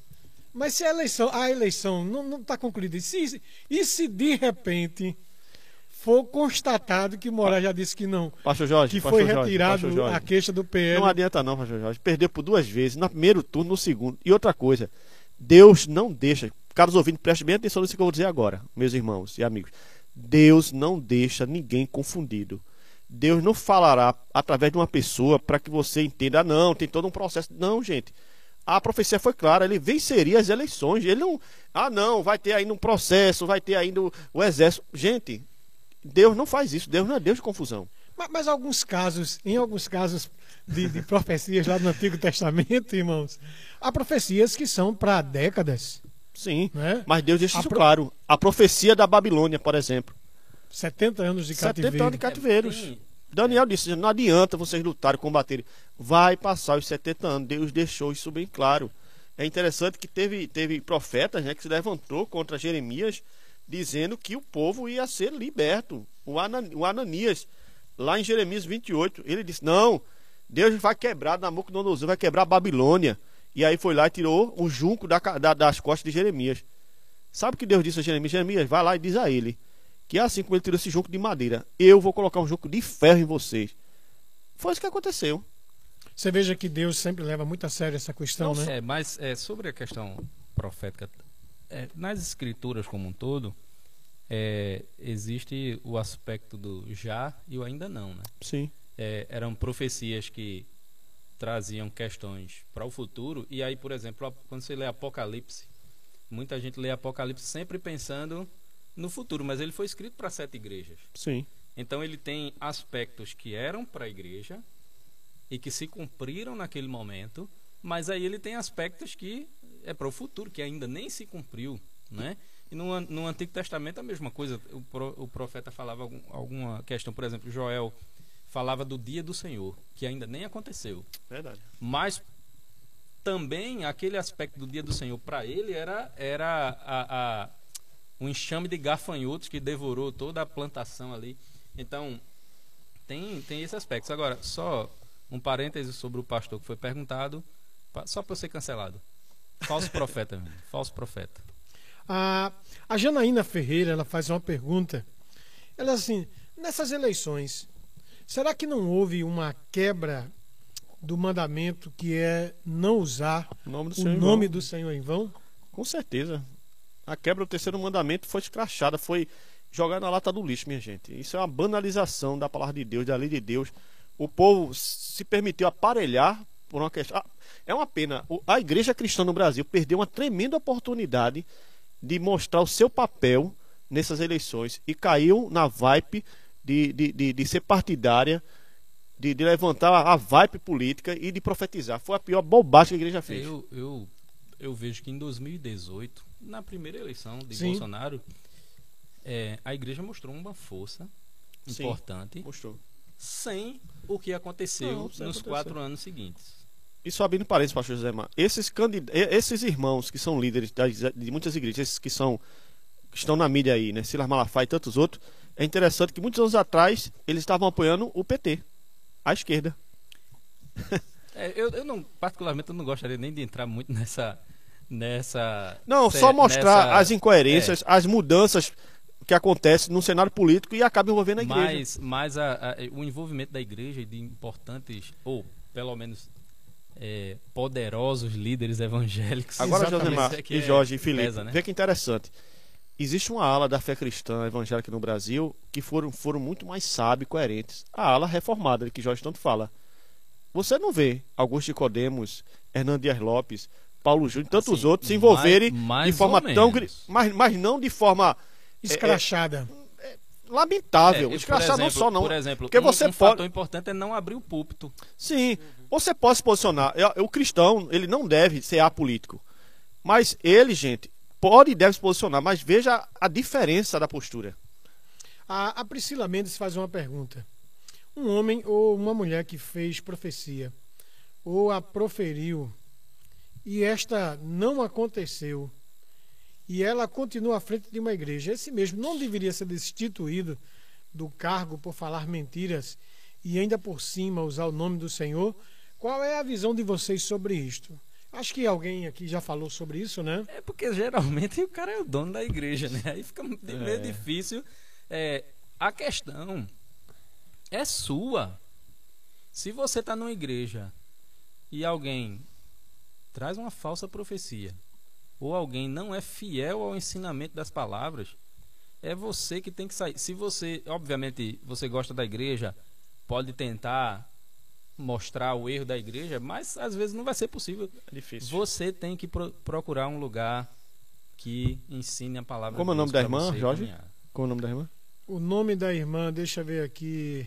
[SPEAKER 1] Mas se a eleição, a eleição não está concluída, e se, e se de repente for constatado que Moraes já disse que não,
[SPEAKER 3] Pastor Jorge,
[SPEAKER 1] que foi
[SPEAKER 3] Jorge,
[SPEAKER 1] retirado
[SPEAKER 3] Jorge.
[SPEAKER 1] a queixa do PL,
[SPEAKER 3] Não adianta não, Pastor Jorge. Perdeu por duas vezes, no primeiro turno, no segundo. E outra coisa, Deus não deixa. Caros ouvintes, preste bem atenção nisso que eu vou dizer agora, meus irmãos e amigos. Deus não deixa ninguém confundido. Deus não falará através de uma pessoa para que você entenda, ah, não, tem todo um processo. Não, gente. A profecia foi clara, ele venceria as eleições. Ele não. Ah, não, vai ter ainda um processo, vai ter ainda o, o exército. Gente, Deus não faz isso. Deus não é Deus de confusão.
[SPEAKER 1] Mas, mas alguns casos, em alguns casos de, de profecias lá no Antigo Testamento, irmãos, há profecias que são para décadas,
[SPEAKER 3] Sim.
[SPEAKER 1] né?
[SPEAKER 3] Mas Deus deixa
[SPEAKER 1] A
[SPEAKER 3] isso
[SPEAKER 1] pro-
[SPEAKER 3] claro. A profecia da Babilônia, por exemplo.
[SPEAKER 1] 70 anos de
[SPEAKER 3] 70
[SPEAKER 1] cativeiro.
[SPEAKER 3] anos de cativeiros.
[SPEAKER 2] Tem-
[SPEAKER 3] Daniel disse: não adianta vocês lutarem, combaterem. Vai passar os 70 anos. Deus deixou isso bem claro. É interessante que teve, teve profetas né, que se levantou contra Jeremias, dizendo que o povo ia ser liberto. O, Anan- o Ananias, lá em Jeremias 28, ele disse: Não, Deus vai quebrar Nabucodonosor, vai quebrar a Babilônia. E aí foi lá e tirou o junco da da- das costas de Jeremias. Sabe o que Deus disse a Jeremias? Jeremias, vai lá e diz a ele que assim como ele tirou esse junco de madeira, eu vou colocar um junco de ferro em vocês. Foi isso que aconteceu.
[SPEAKER 1] Você veja que Deus sempre leva muito a sério essa questão,
[SPEAKER 2] Não,
[SPEAKER 1] né?
[SPEAKER 2] é, mas é, sobre a questão profética, é, nas escrituras como um todo, é, existe o aspecto do já e o ainda não, né?
[SPEAKER 3] Sim.
[SPEAKER 2] É, eram profecias que traziam questões para o futuro, e aí, por exemplo, quando você lê Apocalipse, muita gente lê Apocalipse sempre pensando no futuro, mas ele foi escrito para sete igrejas.
[SPEAKER 3] Sim.
[SPEAKER 2] Então ele tem aspectos que eram para a igreja e que se cumpriram naquele momento, mas aí ele tem aspectos que é para o futuro, que ainda nem se cumpriu, né? E no, no Antigo Testamento a mesma coisa. O, pro, o profeta falava algum, alguma questão, por exemplo, Joel falava do dia do Senhor, que ainda nem aconteceu.
[SPEAKER 3] Verdade.
[SPEAKER 2] Mas também aquele aspecto do dia do Senhor para ele era era a, a, um enxame de gafanhotos que devorou toda a plantação ali. Então tem tem esse aspecto. Agora só um parêntese sobre o pastor que foi perguntado, só para eu ser cancelado. Falso profeta, mesmo. falso profeta.
[SPEAKER 1] A, a Janaína Ferreira ela faz uma pergunta. Ela assim, nessas eleições, será que não houve uma quebra do mandamento que é não usar
[SPEAKER 3] O nome do
[SPEAKER 1] o
[SPEAKER 3] Senhor. em
[SPEAKER 1] nome
[SPEAKER 3] vão.
[SPEAKER 1] do Senhor em vão?
[SPEAKER 3] Com certeza. A quebra do terceiro mandamento foi escrachada, foi jogada na lata do lixo, minha gente. Isso é uma banalização da palavra de Deus, da lei de Deus. O povo se permitiu aparelhar por uma questão. Ah, É uma pena. A igreja cristã no Brasil perdeu uma tremenda oportunidade de mostrar o seu papel nessas eleições e caiu na vibe de, de, de, de ser partidária, de, de levantar a vibe política e de profetizar. Foi a pior bobagem que a igreja fez.
[SPEAKER 2] Eu, eu, eu vejo que em 2018, na primeira eleição de
[SPEAKER 1] Sim.
[SPEAKER 2] Bolsonaro, é, a igreja mostrou uma força
[SPEAKER 3] Sim.
[SPEAKER 2] importante
[SPEAKER 3] Mostrou.
[SPEAKER 2] sem o que aconteceu
[SPEAKER 3] Não,
[SPEAKER 2] nos
[SPEAKER 3] acontecer.
[SPEAKER 2] quatro anos seguintes.
[SPEAKER 3] E só abrindo parênteses, pastor José Mar, esses, candid... esses irmãos que são líderes das- de muitas igrejas, esses que são que estão na mídia aí, né, Silas Malafaia e tantos outros, é interessante que muitos anos atrás eles estavam apoiando o PT, a esquerda.
[SPEAKER 2] É, eu, eu não, particularmente, eu não gostaria nem de entrar muito nessa. nessa
[SPEAKER 3] Não, só mostrar
[SPEAKER 2] nessa-
[SPEAKER 3] as incoerências, as mudanças que acontecem no cenário político e acaba envolvendo a igreja.
[SPEAKER 2] Mas, mas a- a- o envolvimento da igreja e de importantes, ou pelo menos é, poderosos líderes evangélicos.
[SPEAKER 3] Agora. Josemar
[SPEAKER 2] é
[SPEAKER 3] e
[SPEAKER 2] é-
[SPEAKER 3] Jorge e Felipe,
[SPEAKER 2] pesa, né?
[SPEAKER 3] vê que interessante. Existe uma ala da fé cristã evangélica no Brasil que foram, foram muito mais sábios e coerentes. A ala reformada, que Jorge tanto fala. Você não vê Augusto Nicodemos, Hernando Dias Lopes, Paulo Júnior e tantos
[SPEAKER 2] Assim,
[SPEAKER 3] outros se envolverem
[SPEAKER 2] mais- mais
[SPEAKER 3] de forma tão. Mas, mas não de forma
[SPEAKER 1] Escrachada.
[SPEAKER 3] lamentável.
[SPEAKER 2] É, e,
[SPEAKER 3] Escrachar não só não.
[SPEAKER 2] Por exemplo,
[SPEAKER 3] Porque
[SPEAKER 2] um,
[SPEAKER 3] você
[SPEAKER 2] um
[SPEAKER 3] pode-
[SPEAKER 2] fator importante é não abrir o púlpito.
[SPEAKER 3] Sim, você pode se posicionar. É, O cristão, ele não deve ser apolítico. Mas ele, gente, pode e deve se posicionar. Mas veja a diferença da postura.
[SPEAKER 1] A, a Priscila Mendes faz uma pergunta. Um homem ou uma mulher que fez profecia ou a proferiu e esta não aconteceu e ela continua à frente de uma igreja, esse mesmo não deveria ser destituído do cargo por falar mentiras e ainda por cima usar o nome do Senhor? Qual é a visão de vocês sobre isto? Acho que alguém aqui já falou sobre isso, né?
[SPEAKER 2] É porque geralmente o cara é o dono da igreja, né? Aí fica meio
[SPEAKER 3] É.
[SPEAKER 2] difícil. É, a questão é sua. Se você está numa igreja e alguém traz uma falsa profecia, ou alguém não é fiel ao ensinamento das palavras, é você que tem que sair. Se você, obviamente, você gosta da igreja, pode tentar mostrar o erro da igreja, mas às vezes não vai ser possível.
[SPEAKER 3] É difícil.
[SPEAKER 2] Você tem que pro- procurar um lugar que ensine a palavra
[SPEAKER 3] Como é o nome da irmã, Jorge?
[SPEAKER 2] caminhar.
[SPEAKER 3] Qual é o nome da irmã?
[SPEAKER 1] O nome da irmã, deixa eu ver aqui.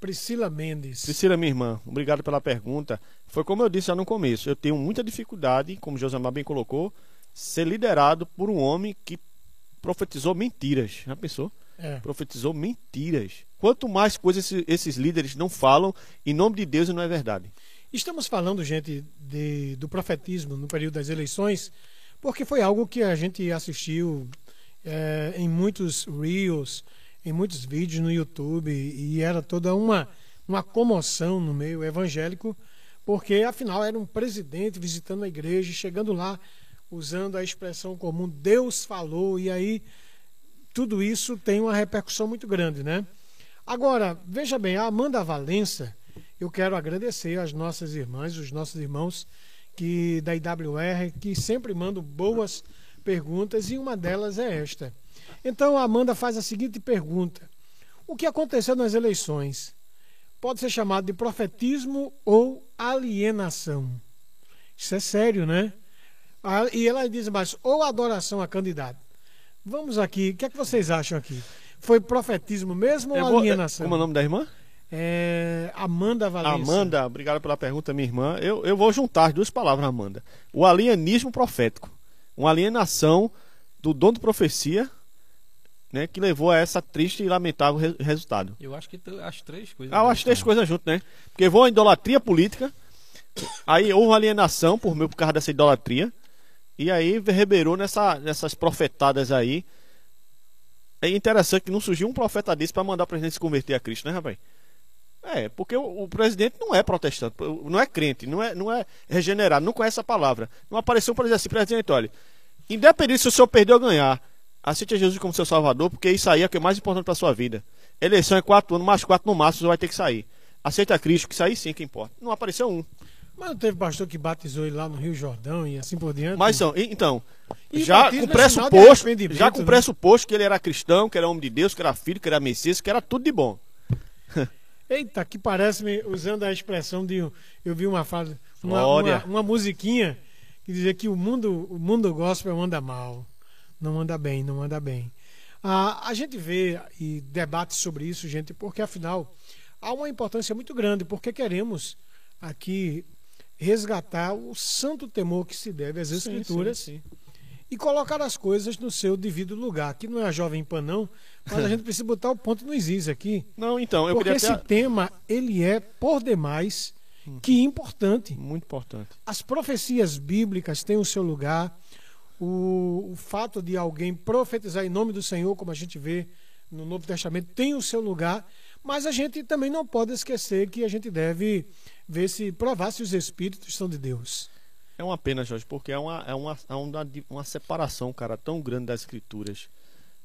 [SPEAKER 1] Priscila Mendes.
[SPEAKER 3] Priscila, minha irmã, obrigado pela pergunta. Foi como eu disse já no começo. Eu tenho muita dificuldade, como Josamar bem colocou, ser liderado por um homem que profetizou mentiras. Já pensou?
[SPEAKER 1] É.
[SPEAKER 3] Profetizou mentiras. Quanto mais coisas esses, líderes não falam em nome de Deus não é verdade.
[SPEAKER 1] Estamos falando, gente, de, do profetismo no período das eleições, porque foi algo que a gente assistiu é, em muitos reels, em muitos vídeos no YouTube, e era toda uma, uma comoção no meio evangélico, porque afinal era um presidente visitando a igreja, chegando lá, usando a expressão comum Deus falou, e aí tudo isso tem uma repercussão muito grande, né? Agora, veja bem, a Amanda Valença, eu quero agradecer às nossas irmãs, os nossos irmãos que da IWR, que sempre mandam boas perguntas, e uma delas é esta. Então a Amanda faz a seguinte pergunta: O que aconteceu nas eleições pode ser chamado de profetismo ou alienação? Isso é sério, né? Ah, e ela diz mais, ou adoração a candidato. Vamos aqui, o que é que vocês acham aqui? Foi profetismo mesmo ou
[SPEAKER 3] vou,
[SPEAKER 1] alienação?
[SPEAKER 3] Como é o nome da irmã?
[SPEAKER 1] É, Amanda Valença.
[SPEAKER 3] Amanda, obrigado pela pergunta, minha irmã. Eu, eu vou juntar as duas palavras, Amanda. O alienismo profético. Uma alienação do dom de profecia né, que levou a essa triste e lamentável re resultado.
[SPEAKER 2] Eu acho que as três coisas.
[SPEAKER 3] Ah, eu acho três coisas juntas, né? Porque vou a idolatria política, aí houve alienação por, meu, por causa dessa idolatria, e aí reverberou nessa, nessas profetadas aí. É interessante que não surgiu um profeta desse para mandar o presidente se converter a Cristo, né, rapaz? É, porque o, o, presidente não é protestante, não é crente, não é, não é regenerado, não conhece a palavra. Não apareceu para dizer assim, presidente, olha, independente se o senhor perdeu ou ganhar, aceite Jesus como seu salvador, porque isso aí é o que é mais importante para sua vida. Eleição é quatro anos, mais quatro no máximo, você vai ter que sair. Aceita Cristo, que isso aí sim que importa. Não apareceu um.
[SPEAKER 1] Mas não teve pastor que batizou ele lá no Rio Jordão e assim por diante?
[SPEAKER 3] Mas são, então, e já com pressuposto, já com né? pressuposto que ele era cristão, que era homem de Deus, que era filho, que era Messias, que era tudo de bom.
[SPEAKER 1] Eita, que parece-me, usando a expressão de. Eu vi uma frase, uma, uma, uma, musiquinha que dizia que o mundo, o mundo gospel anda mal. Não anda bem, não anda bem. Ah, a gente vê e debate sobre isso, gente, porque afinal há uma importância muito grande, porque queremos aqui resgatar o santo temor que se deve às Escrituras sim, sim, sim. e colocar as coisas no seu devido lugar. Aqui não é a Jovem Pan, não, mas a gente precisa botar o ponto no is aqui.
[SPEAKER 3] Não, então, eu
[SPEAKER 1] Porque esse
[SPEAKER 3] até...
[SPEAKER 1] tema, ele é, por demais, que importante.
[SPEAKER 3] Muito importante.
[SPEAKER 1] As profecias bíblicas têm o seu lugar. O, o fato de alguém profetizar em nome do Senhor, como a gente vê no Novo Testamento, tem o seu lugar. Mas a gente também não pode esquecer que a gente deve ver se provar se os espíritos são de Deus.
[SPEAKER 3] É uma pena, Jorge, porque é uma, é uma, é uma, uma separação, cara, tão grande das escrituras.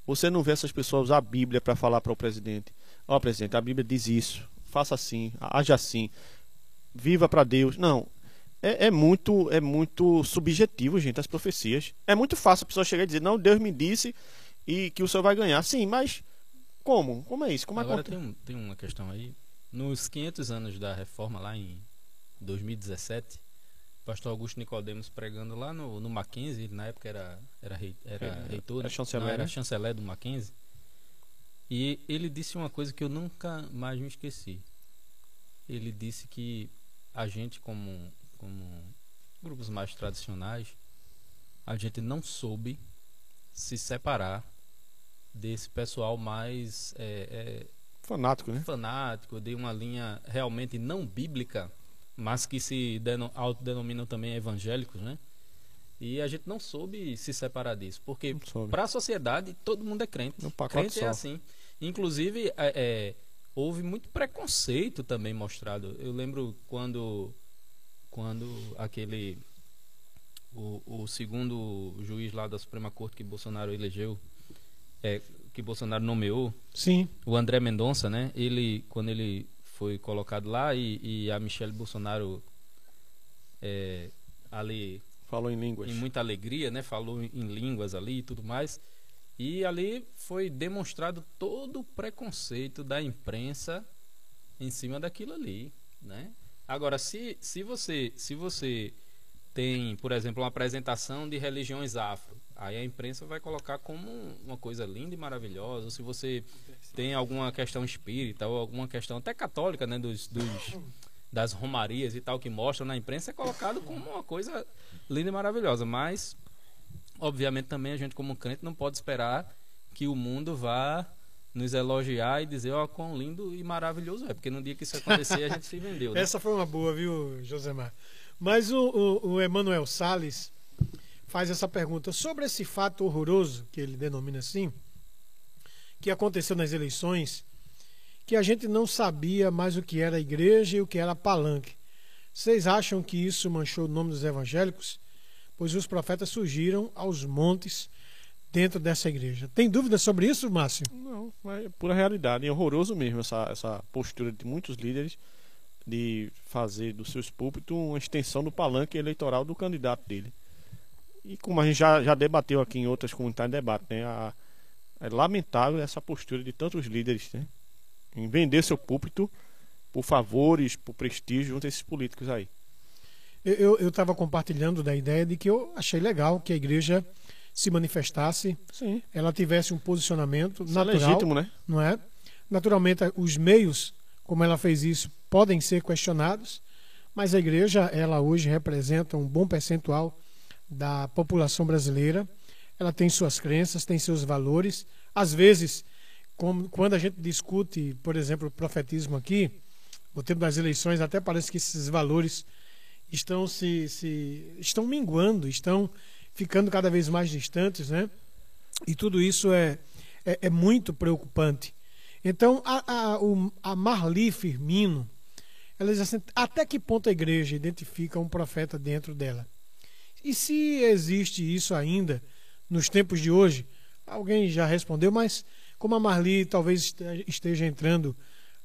[SPEAKER 3] Você não vê essas pessoas usar a Bíblia para falar para o presidente: Ó, oh, presidente, a Bíblia diz isso, faça assim, haja assim, viva para Deus. Não. É, é, muito é muito subjetivo, gente, as profecias. É muito fácil a pessoa chegar e dizer: Não, Deus me disse e que o senhor vai ganhar. Sim, mas como? Como é isso? Como
[SPEAKER 2] Agora tem, um, tem uma questão aí. Nos 500 anos da reforma, lá em 2017, o pastor Augusto Nicodemos pregando lá no, no Mackenzie, na época era, era, rei, era reitor, era chanceler, não, era né? chanceler do Mackenzie. E ele disse uma coisa que eu nunca mais me esqueci. Ele disse que a gente, como, como grupos mais tradicionais, a gente não soube se separar desse pessoal mais é, é,
[SPEAKER 3] fanático, né?
[SPEAKER 2] Fanático, de uma linha realmente não bíblica, mas que se autodenominam também evangélicos, né? E a gente não soube se separar disso, porque para a sociedade todo mundo é crente. crente é só. é assim. Inclusive, é, é, houve muito preconceito também mostrado. Eu lembro quando, quando aquele o, o segundo juiz lá da Suprema Corte que Bolsonaro elegeu, é, que Bolsonaro nomeou,
[SPEAKER 1] Sim.
[SPEAKER 2] o André Mendonça, né? Ele, quando ele foi colocado lá e, e a Michelle Bolsonaro é, ali
[SPEAKER 3] falou em línguas,
[SPEAKER 2] em muita alegria, né? Falou em línguas ali e tudo mais. E ali foi demonstrado todo o preconceito da imprensa em cima daquilo ali, né? Agora, se, se você se você tem, por exemplo, uma apresentação de religiões afro, Aí a imprensa vai colocar como uma coisa linda e maravilhosa. Se você tem alguma questão espírita ou alguma questão até católica, né, dos, dos das romarias e tal que mostram na imprensa é colocado como uma coisa linda e maravilhosa. Mas, obviamente, também a gente como crente não pode esperar que o mundo vá nos elogiar e dizer, ó, oh, quão lindo e maravilhoso é, porque no dia que isso acontecer a gente se vendeu. Né?
[SPEAKER 1] Essa foi uma boa, viu, Josemar? Mas o, o, o Emanuel Salles faz essa pergunta sobre esse fato horroroso, que ele denomina assim, que aconteceu nas eleições, que a gente não sabia mais o que era igreja e o que era palanque. Vocês acham que isso manchou o nome dos evangélicos? Pois os profetas surgiram aos montes dentro dessa igreja. Tem dúvida sobre isso, Márcio?
[SPEAKER 3] Não, é pura realidade. É horroroso mesmo essa, essa postura de muitos líderes de fazer dos seus púlpitos uma extensão do palanque eleitoral do candidato dele. E como a gente já, já debateu aqui em outras comunidades de debate, né? A, é lamentável essa postura de tantos líderes, né? Em vender seu púlpito por favores, por prestígio junto a esses políticos aí.
[SPEAKER 1] Eu estava compartilhando da ideia de que eu achei legal que a igreja se manifestasse,
[SPEAKER 3] Sim.
[SPEAKER 1] ela tivesse um posicionamento
[SPEAKER 3] Isso é
[SPEAKER 1] natural,
[SPEAKER 3] legítimo, né?
[SPEAKER 1] não é? Naturalmente, os meios, como ela fez isso, podem ser questionados, mas a igreja, ela hoje representa um bom percentual da população brasileira. Ela tem suas crenças, tem seus valores. Às vezes, como, quando a gente discute, por exemplo, o profetismo aqui, o tempo das eleições, até parece que esses valores estão se, se estão minguando, estão ficando cada vez mais distantes, né? E tudo isso é, é, é muito preocupante. Então, a, a, o, a Marli Firmino, ela diz assim, até que ponto a igreja identifica um profeta dentro dela? E se existe isso ainda nos tempos de hoje? Alguém já respondeu, mas como a Marli talvez esteja entrando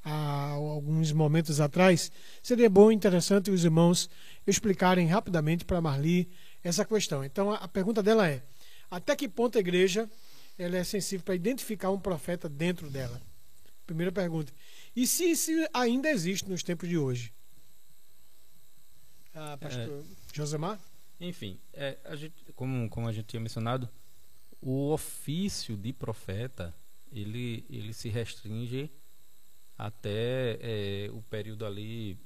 [SPEAKER 1] há alguns momentos atrás, seria bom e interessante os irmãos explicarem rapidamente para Marli essa questão. Então a pergunta dela é: até que ponto a igreja ela é sensível para identificar um profeta dentro dela? Primeira pergunta. E se isso ainda existe nos tempos de hoje? Ah, pastor é, Josemar?
[SPEAKER 2] Enfim, é, a gente, como, como a gente tinha mencionado, o ofício de profeta ele, ele se restringe até é, o período ali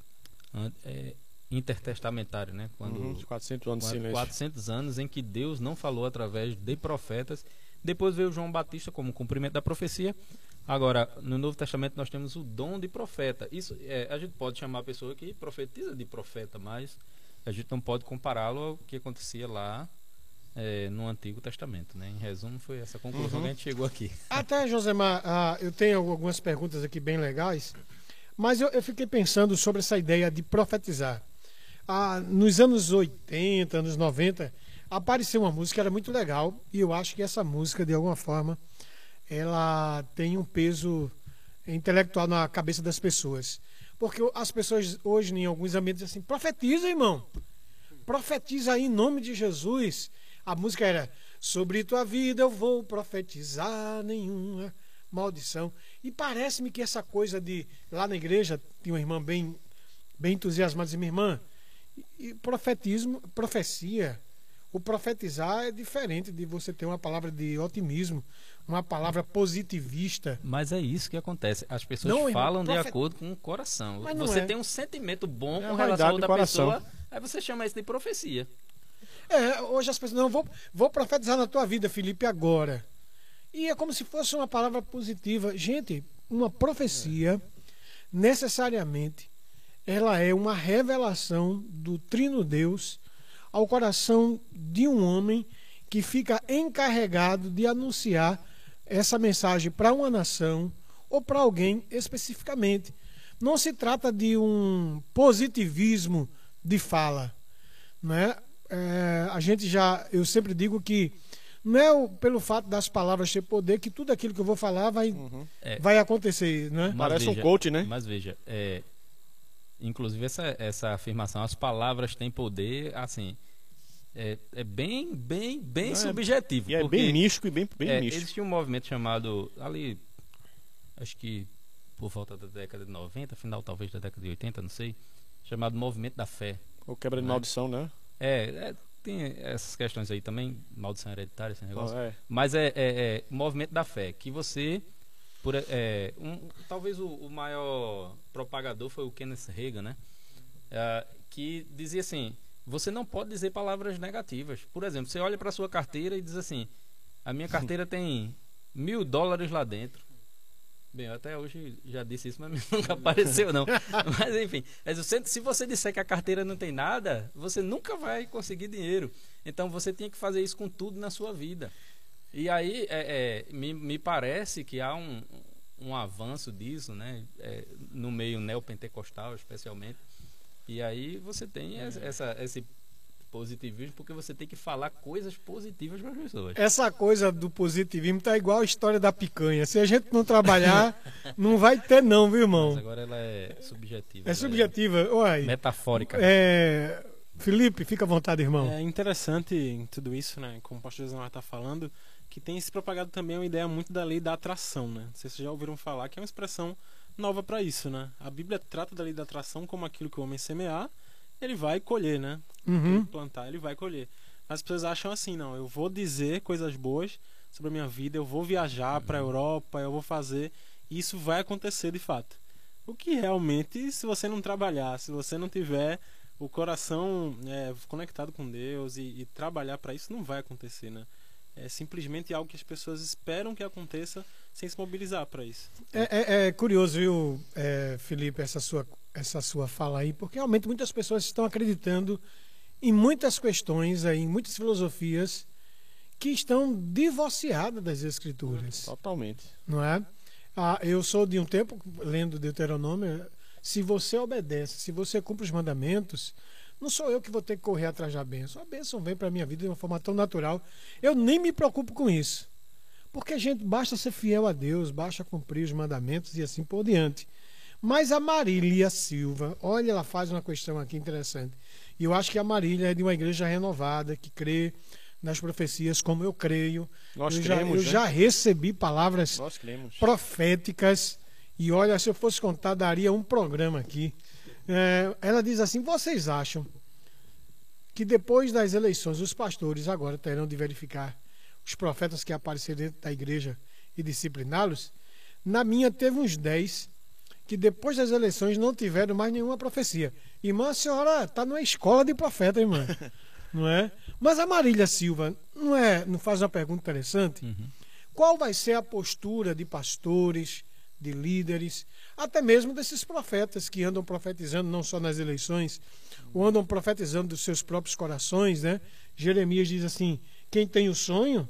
[SPEAKER 2] é, intertestamentário, né?
[SPEAKER 3] Quando uhum, 400 anos,
[SPEAKER 2] quando, 400 anos em que Deus não falou através de profetas. Depois veio João Batista como cumprimento da profecia. Agora, no Novo Testamento nós temos o dom de profeta. Isso é, a gente pode chamar a pessoa que profetiza de profeta, mas a gente não pode compará-lo ao que acontecia lá é, no Antigo Testamento. Né? Em resumo, foi essa conclusão uhum. que a gente chegou aqui.
[SPEAKER 1] Até, Josemar, ah, eu tenho algumas perguntas aqui bem legais, mas eu, eu fiquei pensando sobre essa ideia de profetizar. Ah, nos anos 80, anos 90, apareceu uma música era muito legal e eu acho que essa música, de alguma forma, ela tem um peso intelectual na cabeça das pessoas. Porque as pessoas hoje, em alguns ambientes, assim: profetiza, irmão. Profetiza aí em nome de Jesus. A música era: Sobre tua vida eu vou profetizar nenhuma maldição. E parece-me que essa coisa de. Lá na igreja, tinha uma irmã bem, bem entusiasmada, dizia: Minha irmã, e profetismo, profecia, o profetizar é diferente de você ter uma palavra de otimismo, uma palavra positivista.
[SPEAKER 2] Mas é isso que acontece. As pessoas não, falam de acordo com o coração. Você é. tem um sentimento bom é com relação à outra pessoa, aí você chama isso de profecia.
[SPEAKER 1] É, hoje as pessoas não vou, vou profetizar na tua vida, Felipe, agora. E é como se fosse uma palavra positiva. Gente, uma profecia necessariamente ela é uma revelação do Trino Deus ao coração de um homem que fica encarregado de anunciar essa mensagem para uma nação ou para alguém especificamente. Não se trata de um positivismo de fala, né? É, a gente já, eu sempre digo que não é o, pelo fato das palavras ter poder que tudo aquilo que eu vou falar vai, uhum. é, vai acontecer, né?
[SPEAKER 3] Parece veja, um coach, né?
[SPEAKER 2] Mas veja, é, inclusive essa, essa afirmação, as palavras têm poder, assim, é, é bem, bem, bem Não, é subjetivo.
[SPEAKER 3] E é bem místico e bem, bem
[SPEAKER 2] é,
[SPEAKER 3] místico.
[SPEAKER 2] Existia um movimento chamado, ali, acho que por volta da década de 90, final talvez da década de 80, não sei, chamado Movimento da Fé.
[SPEAKER 3] Ou quebra de né? maldição, né?
[SPEAKER 2] É, é, tem essas questões aí também, maldição hereditária, esse negócio. Oh, é. Mas é, é, é, movimento da fé, que você. Por, é, um, talvez o, o, maior propagador foi o Kenneth Reagan, né? É, que dizia assim: você não pode dizer palavras negativas. Por exemplo, você olha para sua carteira e diz assim: a minha carteira tem mil dólares lá dentro. Bem, eu até hoje já disse isso, mas nunca apareceu não. mas enfim, se você disser que a carteira não tem nada, você nunca vai conseguir dinheiro. Então você tem que fazer isso com tudo na sua vida. E aí é, é, me, me parece que há um, um avanço disso, né? É, no meio neopentecostal, especialmente e aí você tem é. essa, esse positivismo porque você tem que falar coisas positivas para as pessoas.
[SPEAKER 1] Essa coisa do positivismo tá igual a história da picanha. Se a gente não trabalhar, não vai ter não, viu, irmão? Mas
[SPEAKER 2] agora ela é subjetiva.
[SPEAKER 1] É subjetiva, é Uai,
[SPEAKER 2] metafórica.
[SPEAKER 1] É... Felipe, fica à vontade, irmão.
[SPEAKER 4] É interessante em tudo isso, né? Como o pastor Zé está falando, que tem se propagado também uma ideia muito da lei da atração, né? Vocês já ouviram falar que é uma expressão nova para isso, né? A Bíblia trata da lei da atração como aquilo que o homem semear, ele vai colher, né?
[SPEAKER 1] Uhum.
[SPEAKER 4] Ele plantar, ele vai colher. Mas as pessoas acham assim, não, eu vou dizer coisas boas sobre a minha vida, eu vou viajar para a Europa, eu vou fazer, e isso vai acontecer de fato. O que realmente, se você não trabalhar, se você não tiver o coração é, conectado com Deus e, e trabalhar para isso, não vai acontecer, né? É simplesmente algo que as pessoas esperam que aconteça sem se mobilizar para isso.
[SPEAKER 1] É, é, é, curioso, viu, é, Felipe, essa sua, essa sua fala aí, porque realmente muitas pessoas estão acreditando em muitas questões, aí, em muitas filosofias que estão divorciadas das escrituras.
[SPEAKER 3] Totalmente.
[SPEAKER 1] Não é? Ah, eu sou de um tempo lendo Deuteronômio. Se você obedece, se você cumpre os mandamentos, não sou eu que vou ter que correr atrás da bênção. A bênção vem para a minha vida de uma forma tão natural. Eu nem me preocupo com isso. Porque a gente basta ser fiel a Deus, basta cumprir os mandamentos e assim por diante. Mas a Marília Silva, olha, ela faz uma questão aqui interessante. E eu acho que a Marília é de uma igreja renovada, que crê nas profecias como eu creio.
[SPEAKER 3] Nós
[SPEAKER 1] eu
[SPEAKER 3] cremos,
[SPEAKER 1] já, eu
[SPEAKER 3] né?
[SPEAKER 1] já recebi palavras proféticas. E olha, se eu fosse contar, daria um programa aqui. É, ela diz assim: vocês acham que depois das eleições os pastores agora terão de verificar os profetas que apareceram dentro da igreja e discipliná-los? Na minha teve uns 10 que depois das eleições não tiveram mais nenhuma profecia. Irmã, a senhora está numa escola de profeta, irmã. não é? Mas a Marília Silva não é, não faz uma pergunta interessante?
[SPEAKER 2] Uhum.
[SPEAKER 1] Qual vai ser a postura de pastores, de líderes, até mesmo desses profetas que andam profetizando não só nas eleições, ou andam profetizando dos seus próprios corações, né? Jeremias diz assim: quem tem o sonho,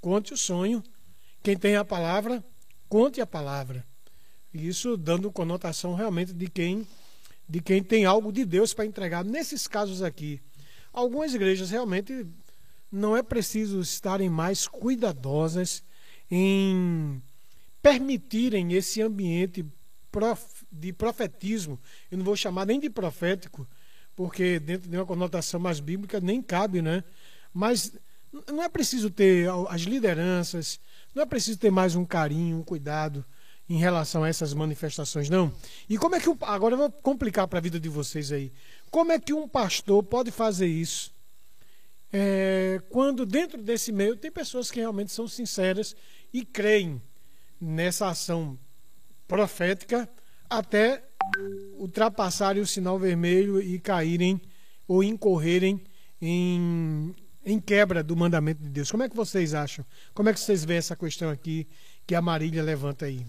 [SPEAKER 1] conte o sonho. Quem tem a palavra, conte a palavra. Isso dando conotação realmente de quem de quem tem algo de Deus para entregar. Nesses casos aqui, algumas igrejas realmente não é preciso estarem mais cuidadosas em permitirem esse ambiente de profetismo. Eu não vou chamar nem de profético, porque dentro de uma conotação mais bíblica nem cabe, né? Mas não é preciso ter as lideranças, não é preciso ter mais um carinho, um cuidado em relação a essas manifestações, não. E como é que um, agora eu vou complicar para a vida de vocês aí. Como é que um pastor pode fazer isso? É, quando dentro desse meio tem pessoas que realmente são sinceras e creem nessa ação profética até ultrapassarem o sinal vermelho e caírem ou incorrerem em, em quebra do mandamento de Deus. Como é que vocês acham? Como é que vocês veem essa questão aqui que a Marília levanta aí?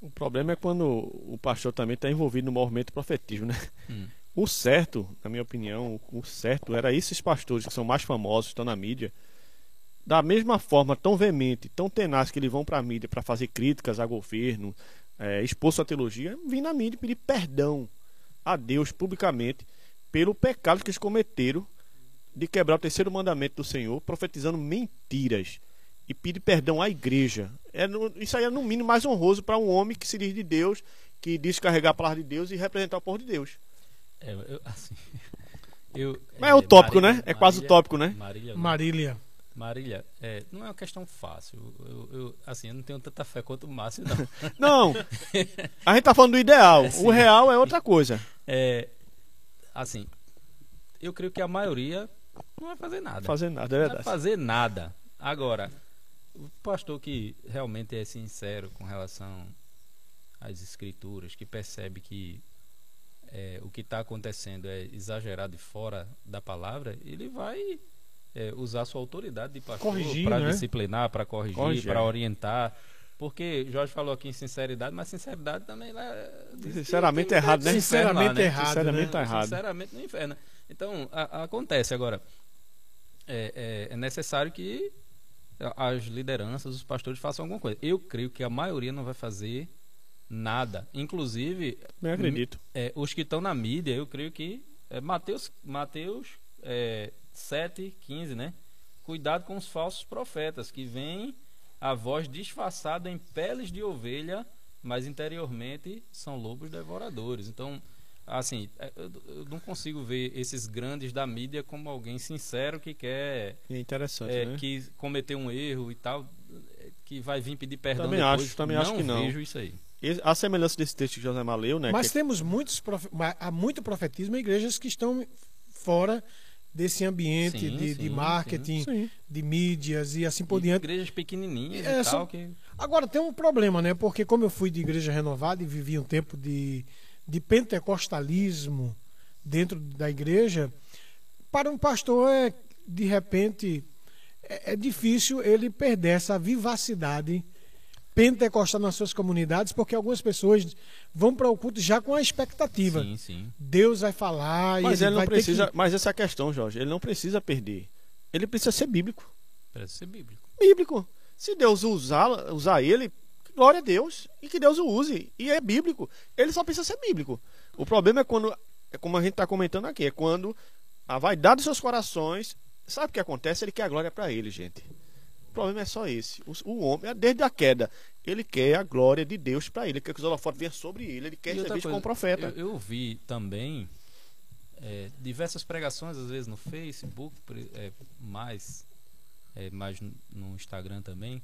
[SPEAKER 3] O problema é quando o pastor também está envolvido no movimento profetismo, né?
[SPEAKER 2] Hum.
[SPEAKER 3] O certo, na minha opinião, o certo era esses pastores que são mais famosos, estão na mídia, da mesma forma tão veemente, tão tenaz que eles vão para a mídia para fazer críticas a governo, é, expor sua teologia, vir na mídia e pedir perdão a Deus publicamente pelo pecado que eles cometeram de quebrar o terceiro mandamento do Senhor, profetizando mentiras e pedir perdão à igreja. É, no- isso aí é no mínimo mais honroso para um homem que se diz de Deus, que diz carregar a palavra de Deus e representar o povo de Deus.
[SPEAKER 2] É, eu, assim, eu,
[SPEAKER 3] Mas é utópico, né? É quase utópico, né?
[SPEAKER 2] Marília,
[SPEAKER 1] Marília.
[SPEAKER 2] Marília, é, não é uma questão fácil. Eu, eu- assim, eu não tenho tanta fé quanto o Márcio, não.
[SPEAKER 3] Não, a gente tá falando do ideal.
[SPEAKER 2] É,
[SPEAKER 3] o real é outra coisa.
[SPEAKER 2] É, assim, eu creio que a maioria não vai fazer nada.
[SPEAKER 3] Fazer nada, é
[SPEAKER 2] não vai
[SPEAKER 3] verdade.
[SPEAKER 2] fazer nada. Agora, o pastor que realmente é sincero com relação às escrituras, que percebe que é, o que está acontecendo é exagerado e fora da palavra, ele vai é, usar sua autoridade de pastor para
[SPEAKER 1] né?
[SPEAKER 2] disciplinar, para corrigir,
[SPEAKER 3] Corrigir,
[SPEAKER 2] para
[SPEAKER 3] é.
[SPEAKER 2] orientar. Porque Jorge falou aqui em sinceridade, mas sinceridade também lá. diz que
[SPEAKER 3] Sinceramente
[SPEAKER 2] tem
[SPEAKER 3] errado, né?
[SPEAKER 2] lá,
[SPEAKER 1] Sinceramente
[SPEAKER 2] né?
[SPEAKER 1] errado,
[SPEAKER 3] Sinceramente
[SPEAKER 1] né?
[SPEAKER 3] errado.
[SPEAKER 2] Sinceramente no inferno. Então, a- acontece agora. É, é- é necessário que a- as lideranças, os pastores façam alguma coisa. Eu creio que a maioria não vai fazer nada. Inclusive,
[SPEAKER 3] Bem acredito.
[SPEAKER 2] é, os que estão na mídia, eu creio que é, Mateus, Mateus é, 7, 15, né? Cuidado com os falsos profetas, que vêm a voz disfarçada em peles de ovelha, mas interiormente são lobos devoradores. Então, assim, é, eu, não consigo ver esses grandes da mídia como alguém sincero que quer
[SPEAKER 3] é interessante,
[SPEAKER 2] é,
[SPEAKER 3] né?
[SPEAKER 2] que cometeu um erro e tal, é, que vai vir pedir perdão
[SPEAKER 3] Também
[SPEAKER 2] depois.
[SPEAKER 3] acho, também
[SPEAKER 2] não
[SPEAKER 3] acho que não.
[SPEAKER 2] vejo isso aí.
[SPEAKER 3] A semelhança desse texto que José Maleu, né?
[SPEAKER 1] Mas
[SPEAKER 3] que-
[SPEAKER 1] temos muitos profe- ma- há muito profetismo em igrejas que estão fora desse ambiente
[SPEAKER 2] Sim,
[SPEAKER 1] de, de
[SPEAKER 2] sim,
[SPEAKER 1] marketing,
[SPEAKER 3] Sim.
[SPEAKER 1] de mídias e assim por
[SPEAKER 2] E
[SPEAKER 1] diante.
[SPEAKER 2] Igrejas pequenininhas
[SPEAKER 1] É,
[SPEAKER 2] e
[SPEAKER 1] são-
[SPEAKER 2] tal. Que...
[SPEAKER 1] Agora tem um problema, né? Porque como eu fui de igreja renovada e vivi um tempo de, de pentecostalismo dentro da igreja, para um pastor é de repente é, é difícil ele perder essa vivacidade pentecostal nas suas comunidades, porque algumas pessoas vão para o culto já com a expectativa.
[SPEAKER 2] Sim, sim.
[SPEAKER 1] Deus vai falar
[SPEAKER 3] Mas
[SPEAKER 1] e
[SPEAKER 3] ele não
[SPEAKER 1] vai ter
[SPEAKER 3] precisa.
[SPEAKER 1] que...
[SPEAKER 3] Mas essa é a questão, Jorge. Ele não precisa perder. Ele precisa ser bíblico.
[SPEAKER 2] Parece ser bíblico.
[SPEAKER 3] Bíblico. Se Deus usar, usar ele, glória a Deus. E que Deus o use. E é bíblico. Ele só precisa ser bíblico. O problema é quando. É como a gente está comentando aqui. É quando a vaidade dos seus corações. Sabe o que acontece? Ele quer a glória para ele, gente. O problema é só esse. O, o homem, desde a queda, ele quer a glória de Deus para ele. Ele quer que os holofotes venham sobre ele. Ele quer ser visto como profeta.
[SPEAKER 2] Eu, eu vi também é, diversas pregações, às vezes no Facebook, é, mais, é, mais no- no Instagram também,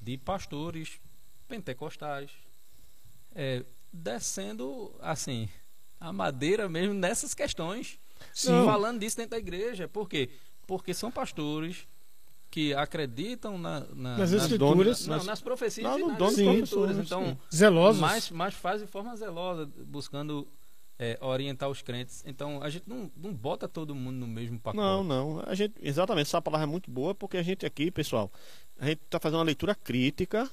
[SPEAKER 2] de pastores pentecostais é, descendo assim a madeira mesmo nessas questões,
[SPEAKER 1] Sim.
[SPEAKER 2] falando disso dentro da igreja. Por quê? Porque são pastores que acreditam na, na-
[SPEAKER 1] Nas
[SPEAKER 2] nas,
[SPEAKER 1] escrituras.
[SPEAKER 2] não, nas profecias
[SPEAKER 3] Não,
[SPEAKER 2] e nas
[SPEAKER 3] dono
[SPEAKER 1] Sim.
[SPEAKER 2] escrituras.
[SPEAKER 3] professor,
[SPEAKER 2] Então,
[SPEAKER 3] sim.
[SPEAKER 1] zelosos.
[SPEAKER 2] mas, mas faz de forma zelosa, buscando é, orientar os crentes. Então a gente não, não bota todo mundo no mesmo pacote.
[SPEAKER 3] Não, não. A gente, exatamente, essa palavra é muito boa porque a gente aqui, pessoal, a gente está fazendo uma leitura crítica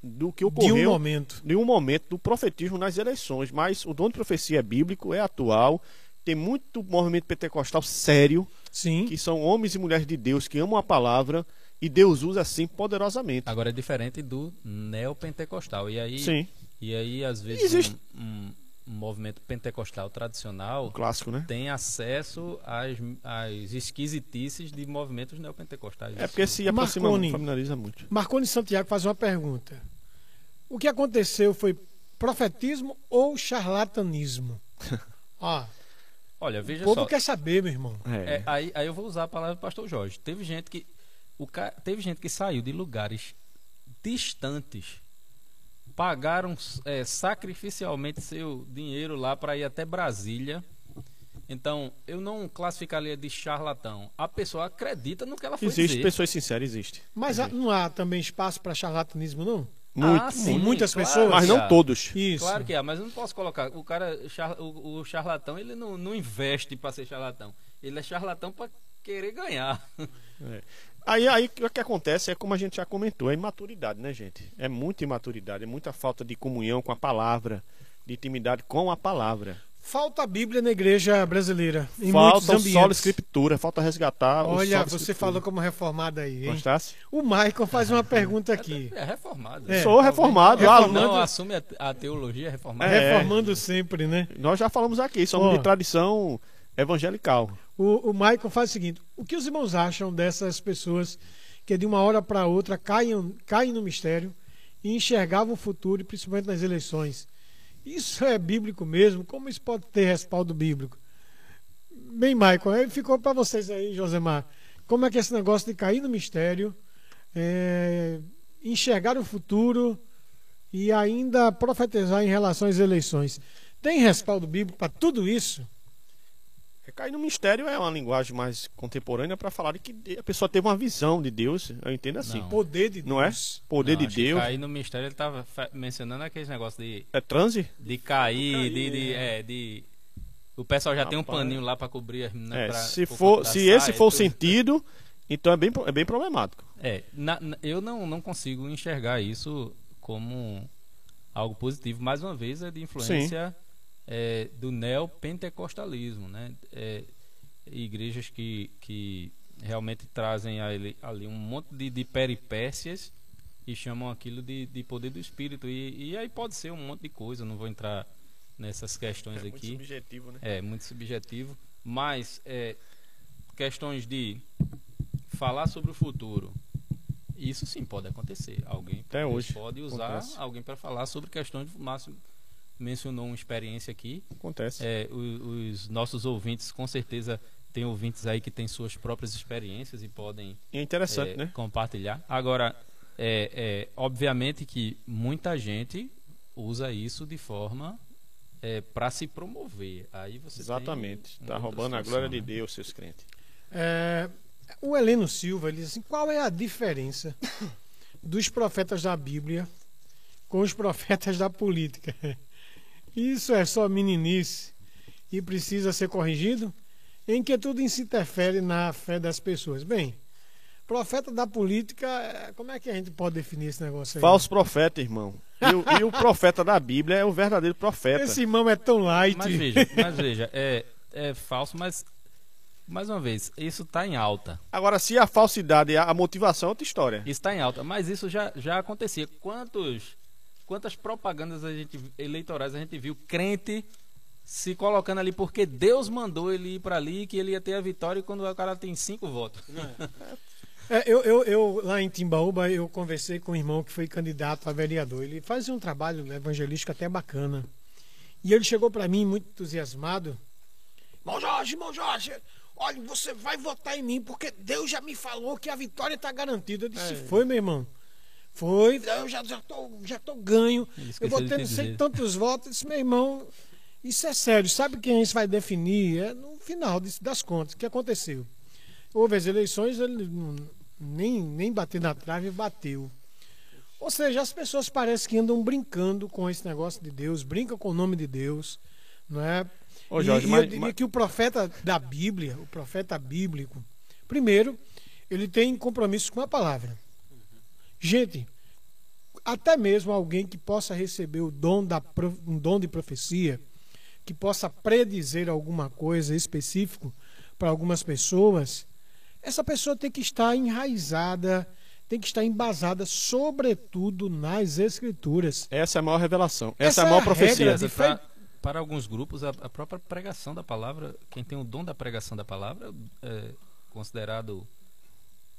[SPEAKER 3] do que
[SPEAKER 1] de um
[SPEAKER 3] ocorreu
[SPEAKER 1] momento.
[SPEAKER 3] de um momento do profetismo nas eleições. Mas o dom de profecia é bíblico, é atual. Tem muito movimento pentecostal sério,
[SPEAKER 1] Sim.
[SPEAKER 3] que são homens e mulheres de Deus que amam a palavra e Deus usa assim poderosamente.
[SPEAKER 2] Agora é diferente do neopentecostal. E aí,
[SPEAKER 3] Sim,
[SPEAKER 2] e aí às vezes,
[SPEAKER 3] Existe-
[SPEAKER 2] um, um- um movimento pentecostal tradicional
[SPEAKER 3] o clássico, né?
[SPEAKER 2] tem acesso às, às esquisitices de movimentos neopentecostais.
[SPEAKER 3] É porque se aproxima
[SPEAKER 1] Marconi.
[SPEAKER 3] muito, familiariza muito.
[SPEAKER 1] Marconi Santiago faz uma pergunta. O que aconteceu foi profetismo ou charlatanismo? Ó,
[SPEAKER 2] Olha,
[SPEAKER 1] o
[SPEAKER 2] veja
[SPEAKER 1] povo
[SPEAKER 2] só.
[SPEAKER 1] quer saber, meu irmão.
[SPEAKER 2] É, aí, aí eu vou usar a palavra do pastor Jorge. Teve gente que o ca... teve gente que saiu de lugares distantes, pagaram é, sacrificialmente seu dinheiro lá para ir até Brasília. Então, eu não classificaria de charlatão. A pessoa acredita no que ela foi
[SPEAKER 3] Existe
[SPEAKER 2] dizer.
[SPEAKER 3] pessoas sinceras, existe.
[SPEAKER 1] Mas há- não há também espaço para charlatanismo, não?
[SPEAKER 3] Muito,
[SPEAKER 2] Ah,
[SPEAKER 1] sim, muitas
[SPEAKER 2] claro
[SPEAKER 1] pessoas.
[SPEAKER 3] Mas
[SPEAKER 2] que
[SPEAKER 3] não todos.
[SPEAKER 1] Isso.
[SPEAKER 2] Claro que há, mas eu não posso colocar. O cara, o, o charlatão, ele não, não investe para ser charlatão. Ele é charlatão para querer ganhar.
[SPEAKER 3] Aí, aí o que acontece é como a gente já comentou, é imaturidade, né, gente? É muita imaturidade, é muita falta de comunhão com a palavra, de intimidade com a palavra.
[SPEAKER 1] Falta a Bíblia na igreja brasileira. Em muitos
[SPEAKER 3] falta o solo escritura, falta resgatar o
[SPEAKER 1] Olha,
[SPEAKER 3] solo
[SPEAKER 1] você falou como reformado aí, hein?
[SPEAKER 3] Gostasse?
[SPEAKER 1] O Michael faz uma pergunta aqui.
[SPEAKER 2] É reformado.
[SPEAKER 1] É.
[SPEAKER 3] Sou reformado,
[SPEAKER 2] Não,
[SPEAKER 3] aluno.
[SPEAKER 2] não assume a, teologia reformada.
[SPEAKER 3] É.
[SPEAKER 1] Reformando sempre, né?
[SPEAKER 3] Nós já falamos aqui, somos
[SPEAKER 1] Ó.
[SPEAKER 3] de tradição evangelical.
[SPEAKER 1] O, o Michael faz o seguinte: o que os irmãos acham dessas pessoas que de uma hora para outra caem, caem no mistério e enxergavam o futuro, e principalmente nas eleições? Isso é bíblico mesmo? Como isso pode ter respaldo bíblico? Bem, Michael, ficou para vocês aí, Josemar. Como é que é esse negócio de cair no mistério, é, enxergar o futuro e ainda profetizar em relação às eleições? Tem respaldo bíblico para tudo isso?
[SPEAKER 3] É, Cair no mistério é uma linguagem mais contemporânea para falar de que a pessoa teve uma visão de Deus, eu entendo assim.
[SPEAKER 2] Não.
[SPEAKER 1] Poder de Deus.
[SPEAKER 3] Não é? Poder
[SPEAKER 2] Não,
[SPEAKER 3] de Deus.
[SPEAKER 2] Cair no mistério, ele estava mencionando aqueles negócios de,
[SPEAKER 3] É transe?
[SPEAKER 2] de cair,
[SPEAKER 3] Cair,
[SPEAKER 2] de, de, é, de- O pessoal já tem um
[SPEAKER 3] Rapaz.
[SPEAKER 2] paninho lá para cobrir as meninas.
[SPEAKER 3] É,
[SPEAKER 2] pra-
[SPEAKER 3] se for, se
[SPEAKER 2] saia
[SPEAKER 3] esse for o sentido, então é bem, é bem problemático.
[SPEAKER 2] É, na- na- eu não, não consigo enxergar isso como algo positivo. Mais uma vez, é de influência é, do neopentecostalismo, né? É, igrejas que, que realmente trazem ali, ali um monte de, de peripécias e chamam aquilo de, de poder do espírito. E, e aí pode ser um monte de coisa, não vou entrar nessas questões aqui.
[SPEAKER 3] subjetivo, né?
[SPEAKER 2] É, muito subjetivo. Mas é, questões de falar sobre o futuro, isso sim pode acontecer. Alguém
[SPEAKER 3] Até hoje
[SPEAKER 2] pode usar
[SPEAKER 3] acontece.
[SPEAKER 2] alguém para falar sobre questões. O Márcio mencionou uma experiência aqui.
[SPEAKER 3] Acontece.
[SPEAKER 2] É, o- os nossos ouvintes, com certeza, tem ouvintes aí que têm suas próprias experiências e podem
[SPEAKER 3] é interessante,
[SPEAKER 2] é,
[SPEAKER 3] né?
[SPEAKER 2] compartilhar. Agora, é, é, obviamente que muita gente usa isso de forma é, para se promover. Aí você
[SPEAKER 3] Exatamente. Está roubando a
[SPEAKER 2] situação,
[SPEAKER 3] glória de
[SPEAKER 2] né?
[SPEAKER 3] Deus, seus crentes.
[SPEAKER 1] É, o Heleno Silva ele diz assim: qual é a diferença dos profetas da Bíblia com os profetas da política? Isso é só meninice e precisa ser corrigido? Em que tudo isso interfere na fé das pessoas? Bem, profeta da política, é, como é que a gente pode definir esse negócio aí?
[SPEAKER 3] Falso profeta, irmão. E o, e o profeta da Bíblia é o verdadeiro profeta.
[SPEAKER 1] Esse irmão é tão light.
[SPEAKER 2] Mas veja, mas veja, é, é falso, mas mais uma vez, isso está em alta.
[SPEAKER 3] Agora, se a falsidade é a motivação, é outra história.
[SPEAKER 2] Isso está em alta, mas isso já, já acontecia. Quantos, quantas propagandas a gente, eleitorais a gente viu crente se colocando ali porque Deus mandou ele ir para ali que ele ia ter a vitória quando o cara tem cinco votos.
[SPEAKER 1] É, eu, eu, eu, lá em Timbaúba, eu conversei com um irmão que foi candidato a vereador. Ele fazia um trabalho evangelístico até bacana. E ele chegou para mim muito entusiasmado. Irmão Jorge, irmão Jorge, olha, você vai votar em mim porque Deus já me falou que a vitória está garantida. Eu disse,
[SPEAKER 3] É.
[SPEAKER 1] foi, meu irmão. Foi, eu já, já, tô, já tô ganho. Eu vou
[SPEAKER 2] de
[SPEAKER 1] ter
[SPEAKER 2] te
[SPEAKER 1] não sei tantos votos. Eu disse, meu irmão, isso é sério. Sabe quem isso vai definir? É no final das contas. O que aconteceu? Houve as eleições, ele não- nem, nem bater na trave, bateu. Ou seja, as pessoas parecem que andam brincando com esse negócio de Deus, brincam com o nome de Deus, não é?
[SPEAKER 3] Ô,
[SPEAKER 1] E-
[SPEAKER 3] Jorge,
[SPEAKER 1] e,
[SPEAKER 3] mas-
[SPEAKER 1] eu diria
[SPEAKER 3] mas-
[SPEAKER 1] que o profeta da Bíblia, o profeta bíblico, primeiro, ele tem compromisso com a palavra. Gente, até mesmo alguém que possa receber o dom da um dom de profecia, que possa predizer alguma coisa específico para algumas pessoas, essa pessoa tem que estar enraizada, tem que estar embasada, sobretudo nas escrituras.
[SPEAKER 3] Essa é a maior revelação. Essa,
[SPEAKER 1] Essa
[SPEAKER 3] é a
[SPEAKER 1] é
[SPEAKER 3] maior
[SPEAKER 1] a
[SPEAKER 3] profecia.
[SPEAKER 1] regra de-
[SPEAKER 2] Para, para alguns grupos, a, a própria pregação da palavra, quem tem o dom da pregação da palavra é considerado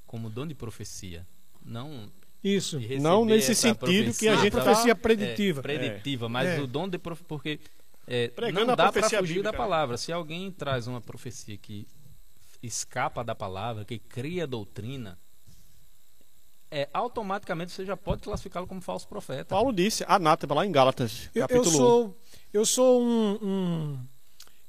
[SPEAKER 2] como dom de profecia. Não
[SPEAKER 1] Isso.
[SPEAKER 3] Não nesse sentido que a gente
[SPEAKER 2] tá-
[SPEAKER 1] profecia
[SPEAKER 2] é,
[SPEAKER 1] preditiva.
[SPEAKER 2] preditiva, mas
[SPEAKER 1] É.
[SPEAKER 2] o dom de prof... porque é, não dá para fugir
[SPEAKER 3] bíblica,
[SPEAKER 2] da palavra. Se alguém traz uma profecia que escapa da palavra, que cria doutrina, é, automaticamente você já pode classificá-lo como falso profeta.
[SPEAKER 3] Paulo disse, anátema, lá em Gálatas,
[SPEAKER 1] Eu, eu
[SPEAKER 3] capítulo 1.
[SPEAKER 1] sou, eu sou um, um-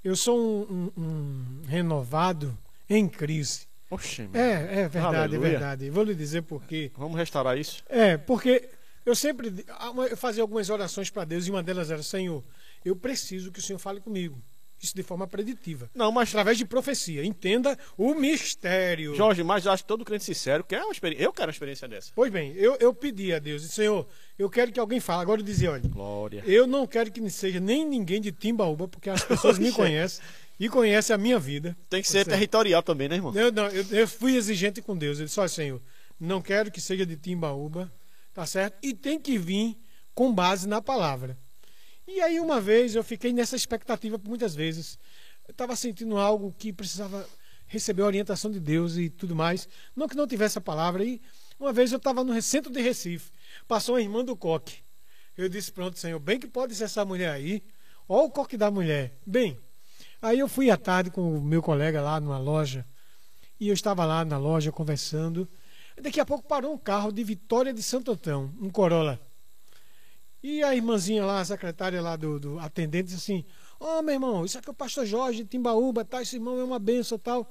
[SPEAKER 1] eu sou um, um- um renovado em crise.
[SPEAKER 3] Meu.
[SPEAKER 1] É, é verdade,
[SPEAKER 3] Aleluia.
[SPEAKER 1] é verdade. Vou lhe dizer por quê.
[SPEAKER 3] Vamos restaurar isso?
[SPEAKER 1] É, porque eu sempre eu fazia algumas orações para Deus e uma delas era: Senhor, eu preciso que o Senhor fale comigo. Isso de forma preditiva.
[SPEAKER 3] Não, mas,
[SPEAKER 1] Através de profecia. Entenda o mistério.
[SPEAKER 3] Jorge, mas acho que todo crente sincero quer uma experiência. Eu quero uma experiência dessa.
[SPEAKER 1] Pois bem, eu, eu pedi a Deus, Senhor, eu quero que alguém fale. Agora eu dizia, olha,
[SPEAKER 3] Glória.
[SPEAKER 1] eu não quero que seja nem ninguém de Timbaúba, porque as pessoas me conhecem e conhecem a minha vida.
[SPEAKER 3] Tem que ser
[SPEAKER 1] Você-
[SPEAKER 3] territorial também, né, irmão?
[SPEAKER 1] Eu, não, eu, eu fui exigente com Deus. Ele disse, olha, Senhor, não quero que seja de Timbaúba, tá certo? E tem que vir com base na palavra. E aí, uma vez, eu fiquei nessa expectativa muitas vezes. Eu estava sentindo algo que precisava receber a orientação de Deus e tudo mais. Não que não tivesse a palavra. E uma vez eu estava no centro de Recife. Passou uma irmã do coque. Eu disse, pronto, Senhor, bem que pode ser essa mulher aí. Olha o coque da mulher. Bem, aí eu fui à tarde com o meu colega lá numa loja. E eu estava lá na loja conversando. Daqui a pouco parou um carro de Vitória de Santo Antão, um Corolla. E a irmãzinha lá, a secretária lá do, do atendente, disse assim: Ô meu irmão, isso aqui é o pastor Jorge Timbaúba, tá? Esse irmão é uma benção tal.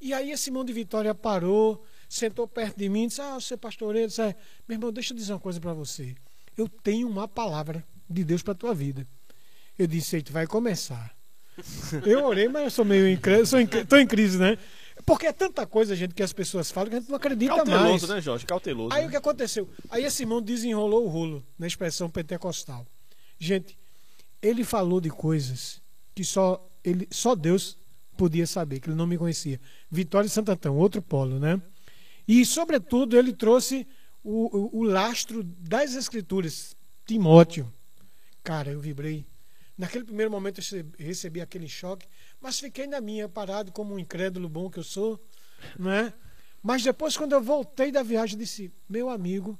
[SPEAKER 1] E aí esse irmão de Vitória parou, sentou perto de mim disse: Ah, você pastoreiro, disse, "É, meu irmão, deixa eu dizer uma coisa para você. Eu tenho uma palavra de Deus para tua vida. Eu disse: Eita, vai começar. Eu orei, mas eu sou meio incrédulo, sou incré- tô em crise, né? Porque é tanta coisa, gente, que as pessoas falam que a gente não acredita mais.
[SPEAKER 3] Cauteloso, né, Jorge? Cauteloso.
[SPEAKER 1] Aí
[SPEAKER 3] né?
[SPEAKER 1] o que aconteceu? Aí esse irmão desenrolou o rolo na expressão pentecostal. Gente, ele falou de coisas que só, ele, só Deus podia saber, que ele não me conhecia. Vitória de Santo Antão, outro polo, né? E, sobretudo, ele trouxe o, o, o lastro das Escrituras, Timóteo. Cara, eu vibrei. Naquele primeiro momento eu recebi- aquele choque, mas fiquei na minha, parado como um incrédulo bom que eu sou, né? Mas depois, quando eu voltei da viagem, eu disse: Meu amigo,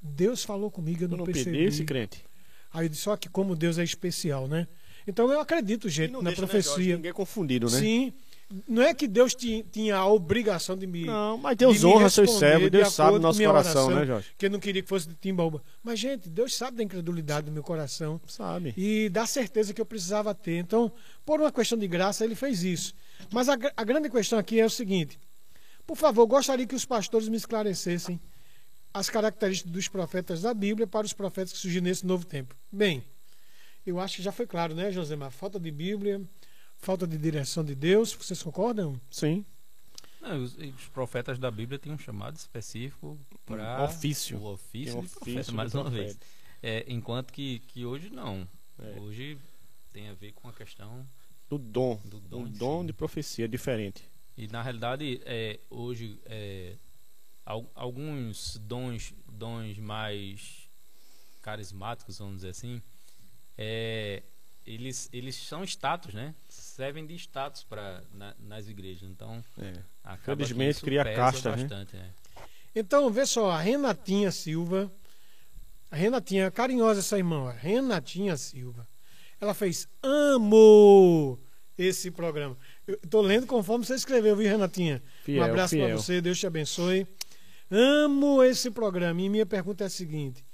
[SPEAKER 1] Deus falou comigo, eu não,
[SPEAKER 3] não
[SPEAKER 1] percebi.
[SPEAKER 3] pedisse, crente?
[SPEAKER 1] Aí eu disse: Só que como Deus é especial, né? Então eu acredito, gente, na
[SPEAKER 3] deixa, né, Jorge,
[SPEAKER 1] profecia.
[SPEAKER 3] ninguém confundido, né?
[SPEAKER 1] Sim, Não é que Deus ti- tinha a obrigação de me.
[SPEAKER 3] Não, mas Deus honra seus servos,
[SPEAKER 1] de
[SPEAKER 3] Deus sabe o nosso coração,
[SPEAKER 1] oração,
[SPEAKER 3] né, Jorge?
[SPEAKER 1] Que eu não queria que fosse de timbaúba. Mas, gente, Deus sabe da incredulidade do meu coração
[SPEAKER 3] Sabe.
[SPEAKER 1] e da certeza que eu precisava ter. Então, por uma questão de graça, ele fez isso. Mas a, a grande questão aqui é o seguinte: por favor, gostaria que os pastores me esclarecessem as características dos profetas da Bíblia para os profetas que surgiram nesse novo tempo. Bem, eu acho que já foi claro, né, Josemar? Falta de Bíblia, falta de direção de Deus. Vocês concordam?
[SPEAKER 3] Sim.
[SPEAKER 2] Não, os, os profetas da Bíblia têm um chamado específico para
[SPEAKER 3] ofício.
[SPEAKER 2] o ofício de
[SPEAKER 3] ofício
[SPEAKER 2] profeta, mais uma
[SPEAKER 3] profeta.
[SPEAKER 2] vez. É, enquanto que, que hoje não.
[SPEAKER 3] É.
[SPEAKER 2] Hoje tem a ver com a questão
[SPEAKER 3] Do dom.
[SPEAKER 2] do dom.
[SPEAKER 3] Um dom
[SPEAKER 2] si.
[SPEAKER 3] de profecia diferente.
[SPEAKER 2] E na realidade, é, hoje, é, al- alguns dons, dons mais carismáticos, vamos dizer assim, é, eles, eles são status, né? Servem de status para na, nas igrejas. Então,
[SPEAKER 3] É. Felizmente, cria
[SPEAKER 2] pesa
[SPEAKER 3] castas, né?
[SPEAKER 2] bastante, né?
[SPEAKER 1] Então, vê só, a Renatinha Silva, a Renatinha, carinhosa essa irmã, ó, Renatinha Silva, ela fez amo esse programa. Eu tô lendo conforme você escreveu, viu, Renatinha?
[SPEAKER 3] Fiel,
[SPEAKER 1] um abraço para você, Deus te abençoe. Amo esse programa. E minha pergunta é a seguinte: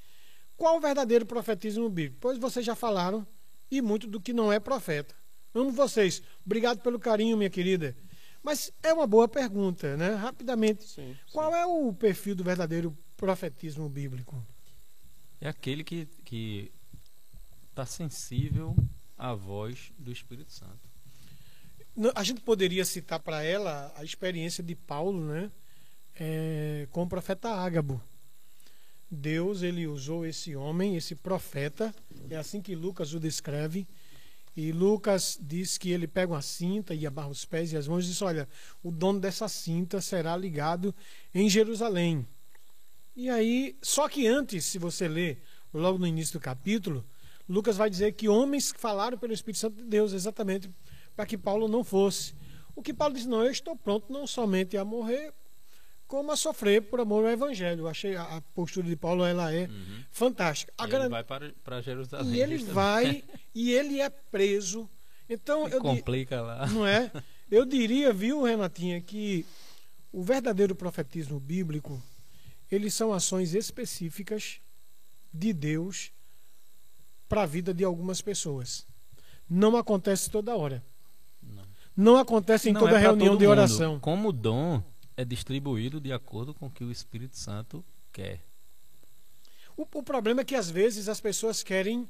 [SPEAKER 1] qual o verdadeiro profetismo bíblico? Pois vocês já falaram e muito do que não é profeta. Amo vocês. Obrigado pelo carinho, minha querida. Mas é uma boa pergunta, né? Rapidamente.
[SPEAKER 3] Sim,
[SPEAKER 1] Qual é o perfil do verdadeiro profetismo bíblico?
[SPEAKER 2] É aquele que que está sensível à voz do Espírito Santo.
[SPEAKER 1] A gente poderia citar para ela a experiência de Paulo, né? É, com o profeta Ágabo. Deus ele usou esse homem, esse profeta, é assim que Lucas o descreve. E Lucas diz que ele pega uma cinta e abarra os pés e as mãos e diz: Olha, o dono dessa cinta será ligado em Jerusalém. E aí, só que antes, se você ler logo no início do capítulo, Lucas vai dizer que homens falaram pelo Espírito Santo de Deus, exatamente para que Paulo não fosse. O que Paulo disse: Não, eu estou pronto não somente a morrer, como a sofrer por amor ao Evangelho. Eu achei a, a postura de Paulo ela é fantástica.
[SPEAKER 2] E
[SPEAKER 1] Agora,
[SPEAKER 2] ele vai para, para Jerusalém.
[SPEAKER 1] e ele
[SPEAKER 2] justamente.
[SPEAKER 1] vai e ele é preso. Então,
[SPEAKER 2] E
[SPEAKER 1] eu, di-
[SPEAKER 2] complica lá.
[SPEAKER 1] não é? Eu diria, viu, Renatinha, que o verdadeiro profetismo bíblico, eles são ações específicas de Deus para a vida de algumas pessoas. Não acontece toda hora.
[SPEAKER 2] Não.
[SPEAKER 1] Não acontece em
[SPEAKER 2] Não
[SPEAKER 1] toda
[SPEAKER 2] é
[SPEAKER 1] reunião de
[SPEAKER 2] mundo.
[SPEAKER 1] oração.
[SPEAKER 2] Como dom é distribuído de acordo com o que o Espírito Santo quer.
[SPEAKER 1] O, o problema é que às vezes as pessoas querem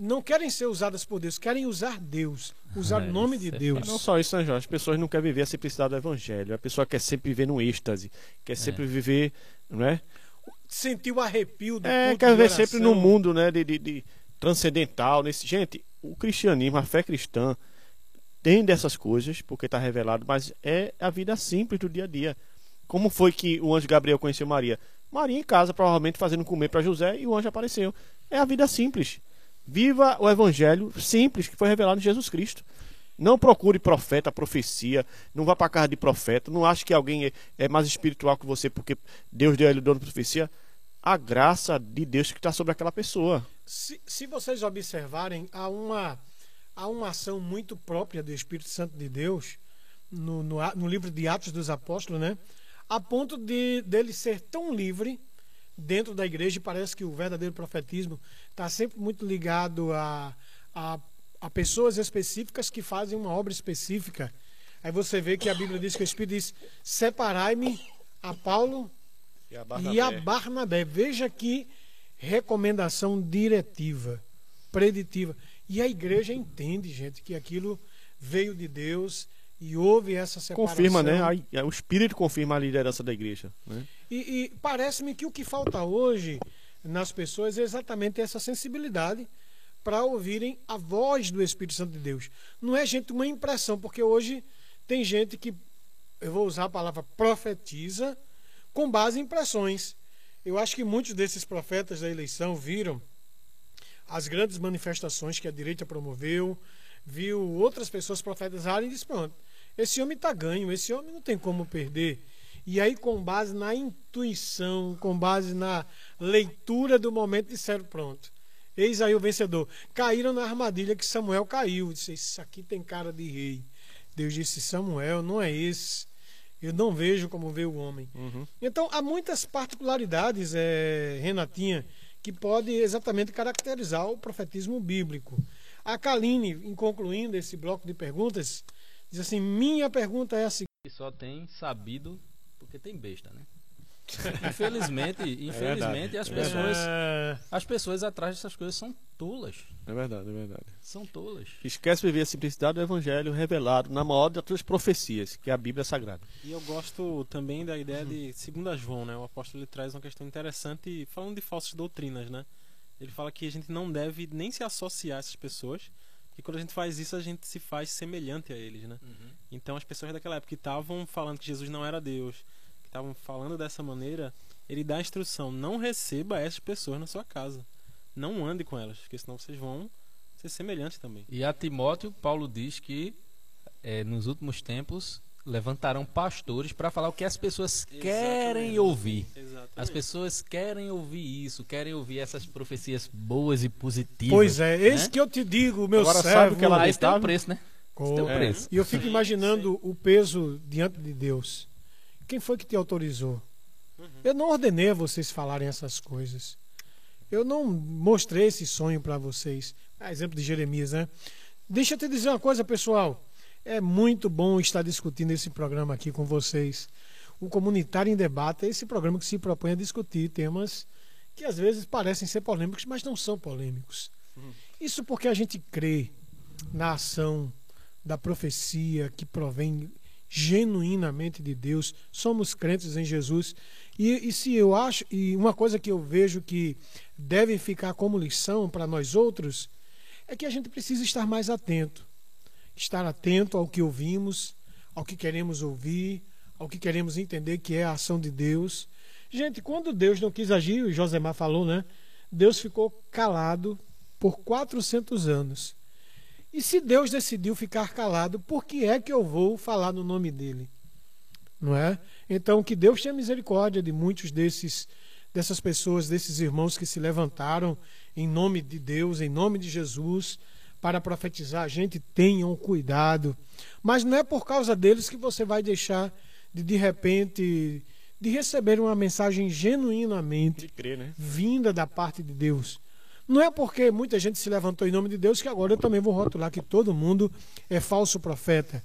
[SPEAKER 1] não querem ser usadas por Deus, querem usar Deus, usar
[SPEAKER 2] É,
[SPEAKER 1] o nome de
[SPEAKER 2] é
[SPEAKER 1] Deus.
[SPEAKER 3] Não só isso, né, Jorge? As pessoas não querem viver a simplicidade do evangelho. A pessoa quer sempre viver no êxtase, quer sempre viver, não é?
[SPEAKER 1] Sentir o arrepio do
[SPEAKER 3] É, quer viver sempre no mundo, né, de, de- de transcendental, nesse. Gente, o cristianismo, a fé cristã tem dessas coisas, porque está revelado, mas é a vida simples do dia a dia. Como foi que o anjo Gabriel conheceu Maria? Maria em casa, provavelmente fazendo comer para José, e o anjo apareceu. É a vida simples. Viva o evangelho simples que foi revelado em Jesus Cristo. Não procure profeta, profecia, não vá para casa de profeta, não ache que alguém é, é mais espiritual que você porque Deus deu a ele o dom de profecia. A graça de Deus que está sobre aquela pessoa.
[SPEAKER 1] Se, se vocês observarem, há uma, há uma ação muito própria do Espírito Santo de Deus no, no, a- no livro de Atos dos Apóstolos, né? A ponto de dele ser tão livre dentro da igreja, e parece que o verdadeiro profetismo está sempre muito ligado a, a, a pessoas específicas que fazem uma obra específica. Aí você vê que a Bíblia diz que o Espírito diz: separai-me a Paulo e a Barnabé. Veja que recomendação diretiva, preditiva. E a igreja entende, gente, que aquilo veio de Deus e houve essa separação.
[SPEAKER 3] Confirma, né? Aí, O Espírito confirma a liderança da igreja. Né?
[SPEAKER 1] E, e parece-me que o que falta hoje nas pessoas é exatamente essa sensibilidade para ouvirem a voz do Espírito Santo de Deus. Não é, gente, uma impressão, porque hoje tem gente que, eu vou usar a palavra profetiza, com base em impressões. Eu acho que muitos desses profetas da eleição viram as grandes manifestações que a direita promoveu, viu outras pessoas profetizarem e disse: pronto, esse homem está ganho, esse homem não tem como perder. E aí, com base na intuição, com base na leitura do momento, disseram: pronto, eis aí o vencedor. Caíram na armadilha que Samuel caiu. Disse: Isso aqui tem cara de rei. Deus disse: Samuel, não é esse. Eu não vejo como vê o homem.
[SPEAKER 3] Uhum.
[SPEAKER 1] Então, há muitas particularidades, é, Renatinha, que pode exatamente caracterizar o profetismo bíblico. A Kaline, em concluindo esse bloco de perguntas, diz assim: Minha pergunta é a seguinte.
[SPEAKER 2] Só tem sabido porque tem besta, né? Infelizmente, infelizmente
[SPEAKER 3] verdade,
[SPEAKER 2] as
[SPEAKER 3] é
[SPEAKER 2] pessoas,
[SPEAKER 1] É,
[SPEAKER 2] as pessoas atrás dessas coisas são tolas.
[SPEAKER 3] É verdade, é verdade.
[SPEAKER 2] São tolas.
[SPEAKER 3] Esquece de viver a simplicidade do evangelho revelado na maior de todas as profecias, que é a Bíblia Sagrada.
[SPEAKER 4] E eu gosto também da ideia de segundo a João, né? O apóstolo ele traz uma questão interessante falando de falsas doutrinas, né? Ele fala que a gente não deve nem se associar a essas pessoas, que quando a gente faz isso a gente se faz semelhante a eles, né? Então as pessoas daquela época que estavam falando que Jesus não era Deus, que estavam falando dessa maneira, ele dá a instrução: não receba essas pessoas na sua casa. Não ande com elas, porque senão vocês vão ser semelhantes também.
[SPEAKER 2] E a Timóteo, Paulo diz que eh, nos últimos tempos levantarão pastores para falar o que as pessoas querem
[SPEAKER 4] Exatamente.
[SPEAKER 2] ouvir.
[SPEAKER 4] Exatamente.
[SPEAKER 2] As pessoas querem ouvir isso, querem ouvir essas profecias boas e positivas.
[SPEAKER 1] pois é, eis
[SPEAKER 2] né?
[SPEAKER 1] que eu te digo, meu
[SPEAKER 3] Agora sabe
[SPEAKER 1] servo.
[SPEAKER 3] o que ela
[SPEAKER 2] Aí tem um preço, né?
[SPEAKER 1] Co-
[SPEAKER 2] tem um
[SPEAKER 1] É.
[SPEAKER 2] preço.
[SPEAKER 1] E eu fico imaginando o peso diante de Deus. Quem foi que te autorizou? Eu não ordenei a vocês falarem essas coisas. Eu não mostrei esse sonho para vocês. Ah, exemplo de Jeremias, né? Deixa eu te dizer uma coisa, pessoal. É muito bom estar discutindo esse programa aqui com vocês. O Comunitário em Debate é esse programa que se propõe a discutir temas que às vezes parecem ser polêmicos, mas não são polêmicos. Isso porque a gente crê na ação da profecia que provém genuinamente de Deus. Somos crentes em Jesus. E, e se eu acho, e uma coisa que eu vejo que deve ficar como lição para nós outros, é que a gente precisa estar mais atento. Estar atento ao que ouvimos, ao que queremos ouvir, ao que queremos entender que é a ação de Deus. Gente, quando Deus não quis agir, o Josemar falou, né? Deus ficou calado por 400 anos. E se Deus decidiu ficar calado, por que é que eu vou falar no nome dele? Não é? Então, que Deus tenha misericórdia de muitos desses dessas pessoas, desses irmãos que se levantaram em nome de Deus, em nome de Jesus, para profetizar. Gente, tenham cuidado. Mas não é por causa deles que você vai deixar de de repente de receber uma mensagem genuinamente
[SPEAKER 3] crer, né?
[SPEAKER 1] vinda da parte de Deus. Não é porque muita gente se levantou em nome de Deus que agora eu também vou rotular que todo mundo é falso profeta.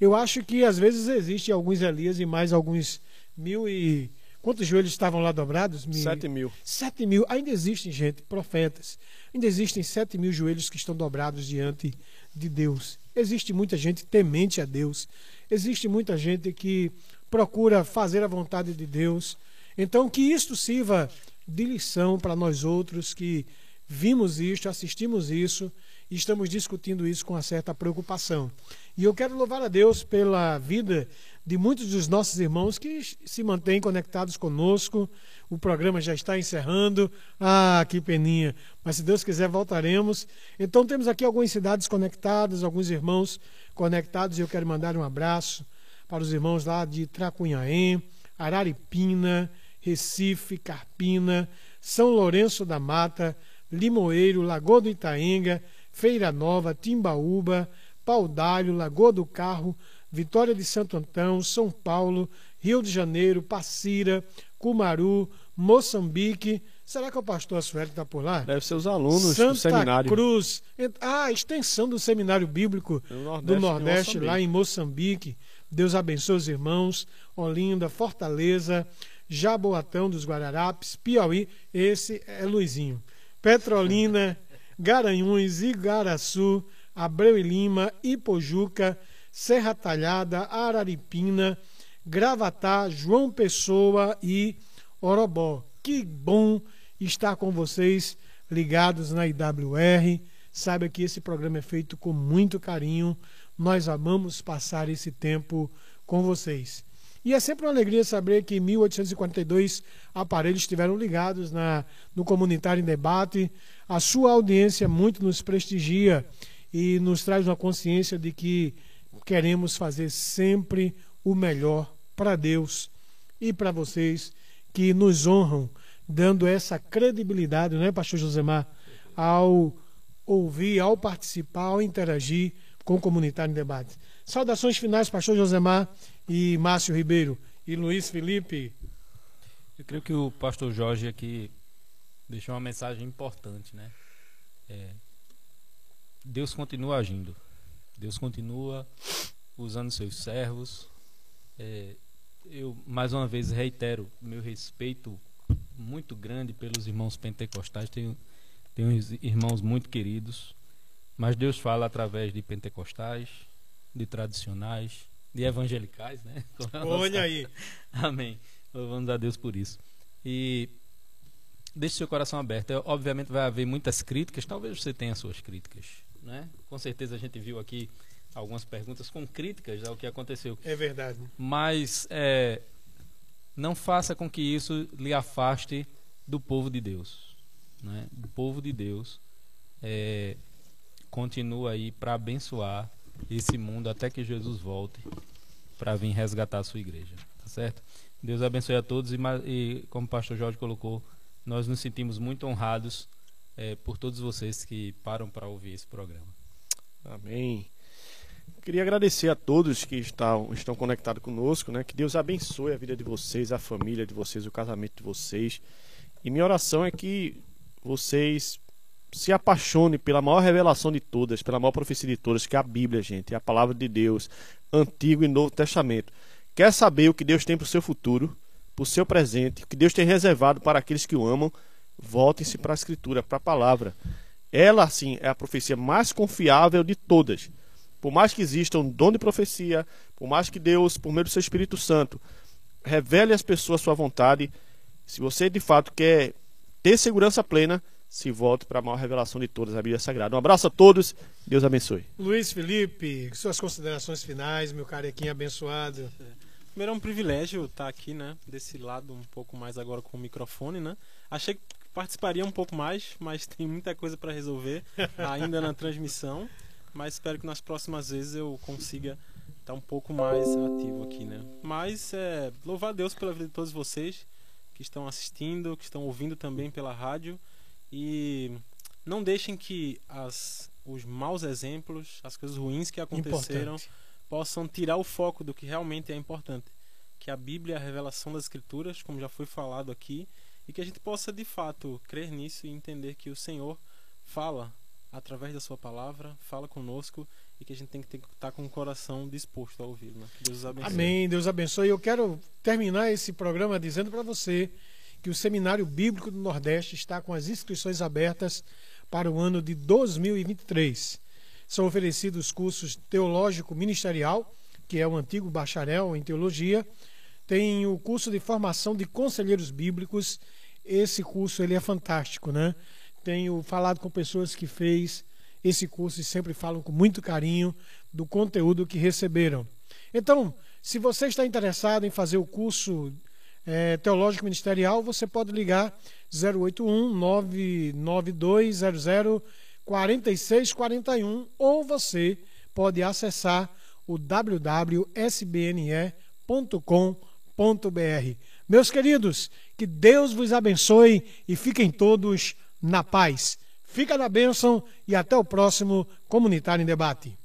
[SPEAKER 1] Eu acho que às vezes existem alguns Elias e mais alguns mil e. Quantos joelhos estavam lá dobrados? Mil...
[SPEAKER 3] Sete mil.
[SPEAKER 1] Sete mil. Ainda existem, gente, profetas. Ainda existem sete mil joelhos que estão dobrados diante de Deus. Existe muita gente temente a Deus. Existe muita gente que procura fazer a vontade de Deus. Então, que isto sirva de lição para nós outros que vimos isto, assistimos isso e estamos discutindo isso com uma certa preocupação. E eu quero louvar a Deus pela vida de muitos dos nossos irmãos que se mantêm conectados conosco. O programa já está encerrando. Ah, que peninha. Mas se Deus quiser, voltaremos. Então temos aqui algumas cidades conectadas, alguns irmãos conectados, e eu quero mandar um abraço para os irmãos lá de Tracunhaém, Araripina, Recife, Carpina, São Lourenço da Mata, Limoeiro, Lagoa do Itaenga, Feira Nova, Timbaúba, Paudalho, Lagoa do Carro, Vitória de Santo Antão, São Paulo, Rio de Janeiro, Passira, Cumaru, Moçambique. Será que o pastor Assuero está por lá?
[SPEAKER 3] Deve ser os alunos do
[SPEAKER 1] Santa
[SPEAKER 3] seminário.
[SPEAKER 1] Cruz. Ah, a extensão do seminário bíblico
[SPEAKER 3] No Nordeste
[SPEAKER 1] do
[SPEAKER 3] de
[SPEAKER 1] Nordeste, lá em Moçambique. Deus abençoe os irmãos. Olinda, Fortaleza, Jaboatão dos Guararapes, Piauí. Esse é Luizinho. Petrolina, Garanhuns, Igaraçu, Abreu e Lima, Ipojuca, Serra Talhada, Araripina, Gravatá, João Pessoa e Orobó. Que bom estar com vocês ligados na IWR. Saiba que esse programa é feito com muito carinho. Nós amamos passar esse tempo com vocês. E é sempre uma alegria saber que 1842 aparelhos estiveram ligados na, no Comunitário em Debate. A sua audiência muito nos prestigia e nos traz uma consciência de que queremos fazer sempre o melhor para Deus e para vocês que nos honram, dando essa credibilidade, não é, Pastor Josemar, ao ouvir, ao participar, ao interagir com o Comunitário em Debate. Saudações finais, pastor Josemar e Márcio Ribeiro e Luiz Felipe.
[SPEAKER 2] Eu creio que o pastor Jorge aqui deixou uma mensagem importante, né? É, Deus continua agindo. Deus continua usando seus servos. É, eu mais uma vez reitero meu respeito muito grande pelos irmãos pentecostais. Tenho, tenho irmãos muito queridos, mas Deus fala através de pentecostais, de tradicionais, de evangelicais, né?
[SPEAKER 1] Olha aí.
[SPEAKER 2] Amém. Louvamos a Deus por isso. E deixe seu coração aberto. É, obviamente vai haver muitas críticas, talvez você tenha suas críticas, né? Com certeza a gente viu aqui algumas perguntas com críticas ao que aconteceu.
[SPEAKER 1] É verdade.
[SPEAKER 2] Mas é, não faça com que isso lhe afaste do povo de Deus. Né? Do povo de Deus. É, continua aí para abençoar esse mundo até que Jesus volte para vir resgatar a sua igreja. Tá certo? Deus abençoe a todos e, e como o pastor Jorge colocou, nós nos sentimos muito honrados é, por todos vocês que param para ouvir esse programa.
[SPEAKER 3] Amém. Queria agradecer a todos que estão, estão conectados conosco, né? Que Deus abençoe a vida de vocês, a família de vocês, o casamento de vocês. E minha oração é que vocês se apaixonem pela maior revelação de todas, pela maior profecia de todas, que é a Bíblia, gente, é a palavra de Deus, Antigo e Novo Testamento. Quer saber o que Deus tem para o seu futuro, para o seu presente, o que Deus tem reservado para aqueles que o amam? Voltem-se para a Escritura, para a palavra. Ela, sim, é a profecia mais confiável de todas. Por mais que exista um dom de profecia, por mais que Deus, por meio do seu Espírito Santo, revele às pessoas sua vontade, se você de fato quer ter segurança plena, se volte para a maior revelação de todas, a Bíblia Sagrada. Um abraço a todos, Deus abençoe.
[SPEAKER 1] Luiz Felipe, suas considerações finais, meu carequinho abençoado.
[SPEAKER 4] Primeiro é um privilégio estar aqui, né, desse lado um pouco mais agora com o microfone, né? Achei que participaria um pouco mais, mas tem muita coisa para resolver ainda na transmissão mas espero que nas próximas vezes eu consiga estar um pouco mais ativo aqui, né? Mas é, louvar a Deus pela vida de todos vocês que estão assistindo, que estão ouvindo também pela rádio e não deixem que as, os maus exemplos, as coisas ruins que aconteceram importante. possam tirar o foco do que realmente é importante, que a Bíblia é a revelação das Escrituras, como já foi falado aqui, e que a gente possa de fato crer nisso e entender que o Senhor fala através da sua palavra, fala conosco e que a gente tem que estar tá com o coração disposto a ouvir. Né? Deus abençoe.
[SPEAKER 1] Amém, Deus abençoe. Eu quero terminar esse programa dizendo para você que o Seminário Bíblico do Nordeste está com as inscrições abertas para o ano de 2023. São oferecidos cursos teológico ministerial, que é o antigo bacharel em teologia, tem o curso de formação de conselheiros bíblicos. Esse curso ele é fantástico, né? tenho falado com pessoas que fez esse curso e sempre falam com muito carinho do conteúdo que receberam. Então, se você está interessado em fazer o curso é, teológico ministerial, você pode ligar 081 99200 4641 ou você pode acessar o www.sbne.com.br. Meus queridos, que Deus vos abençoe e fiquem todos na paz. Fica na bênção e até o próximo Comunitário em Debate.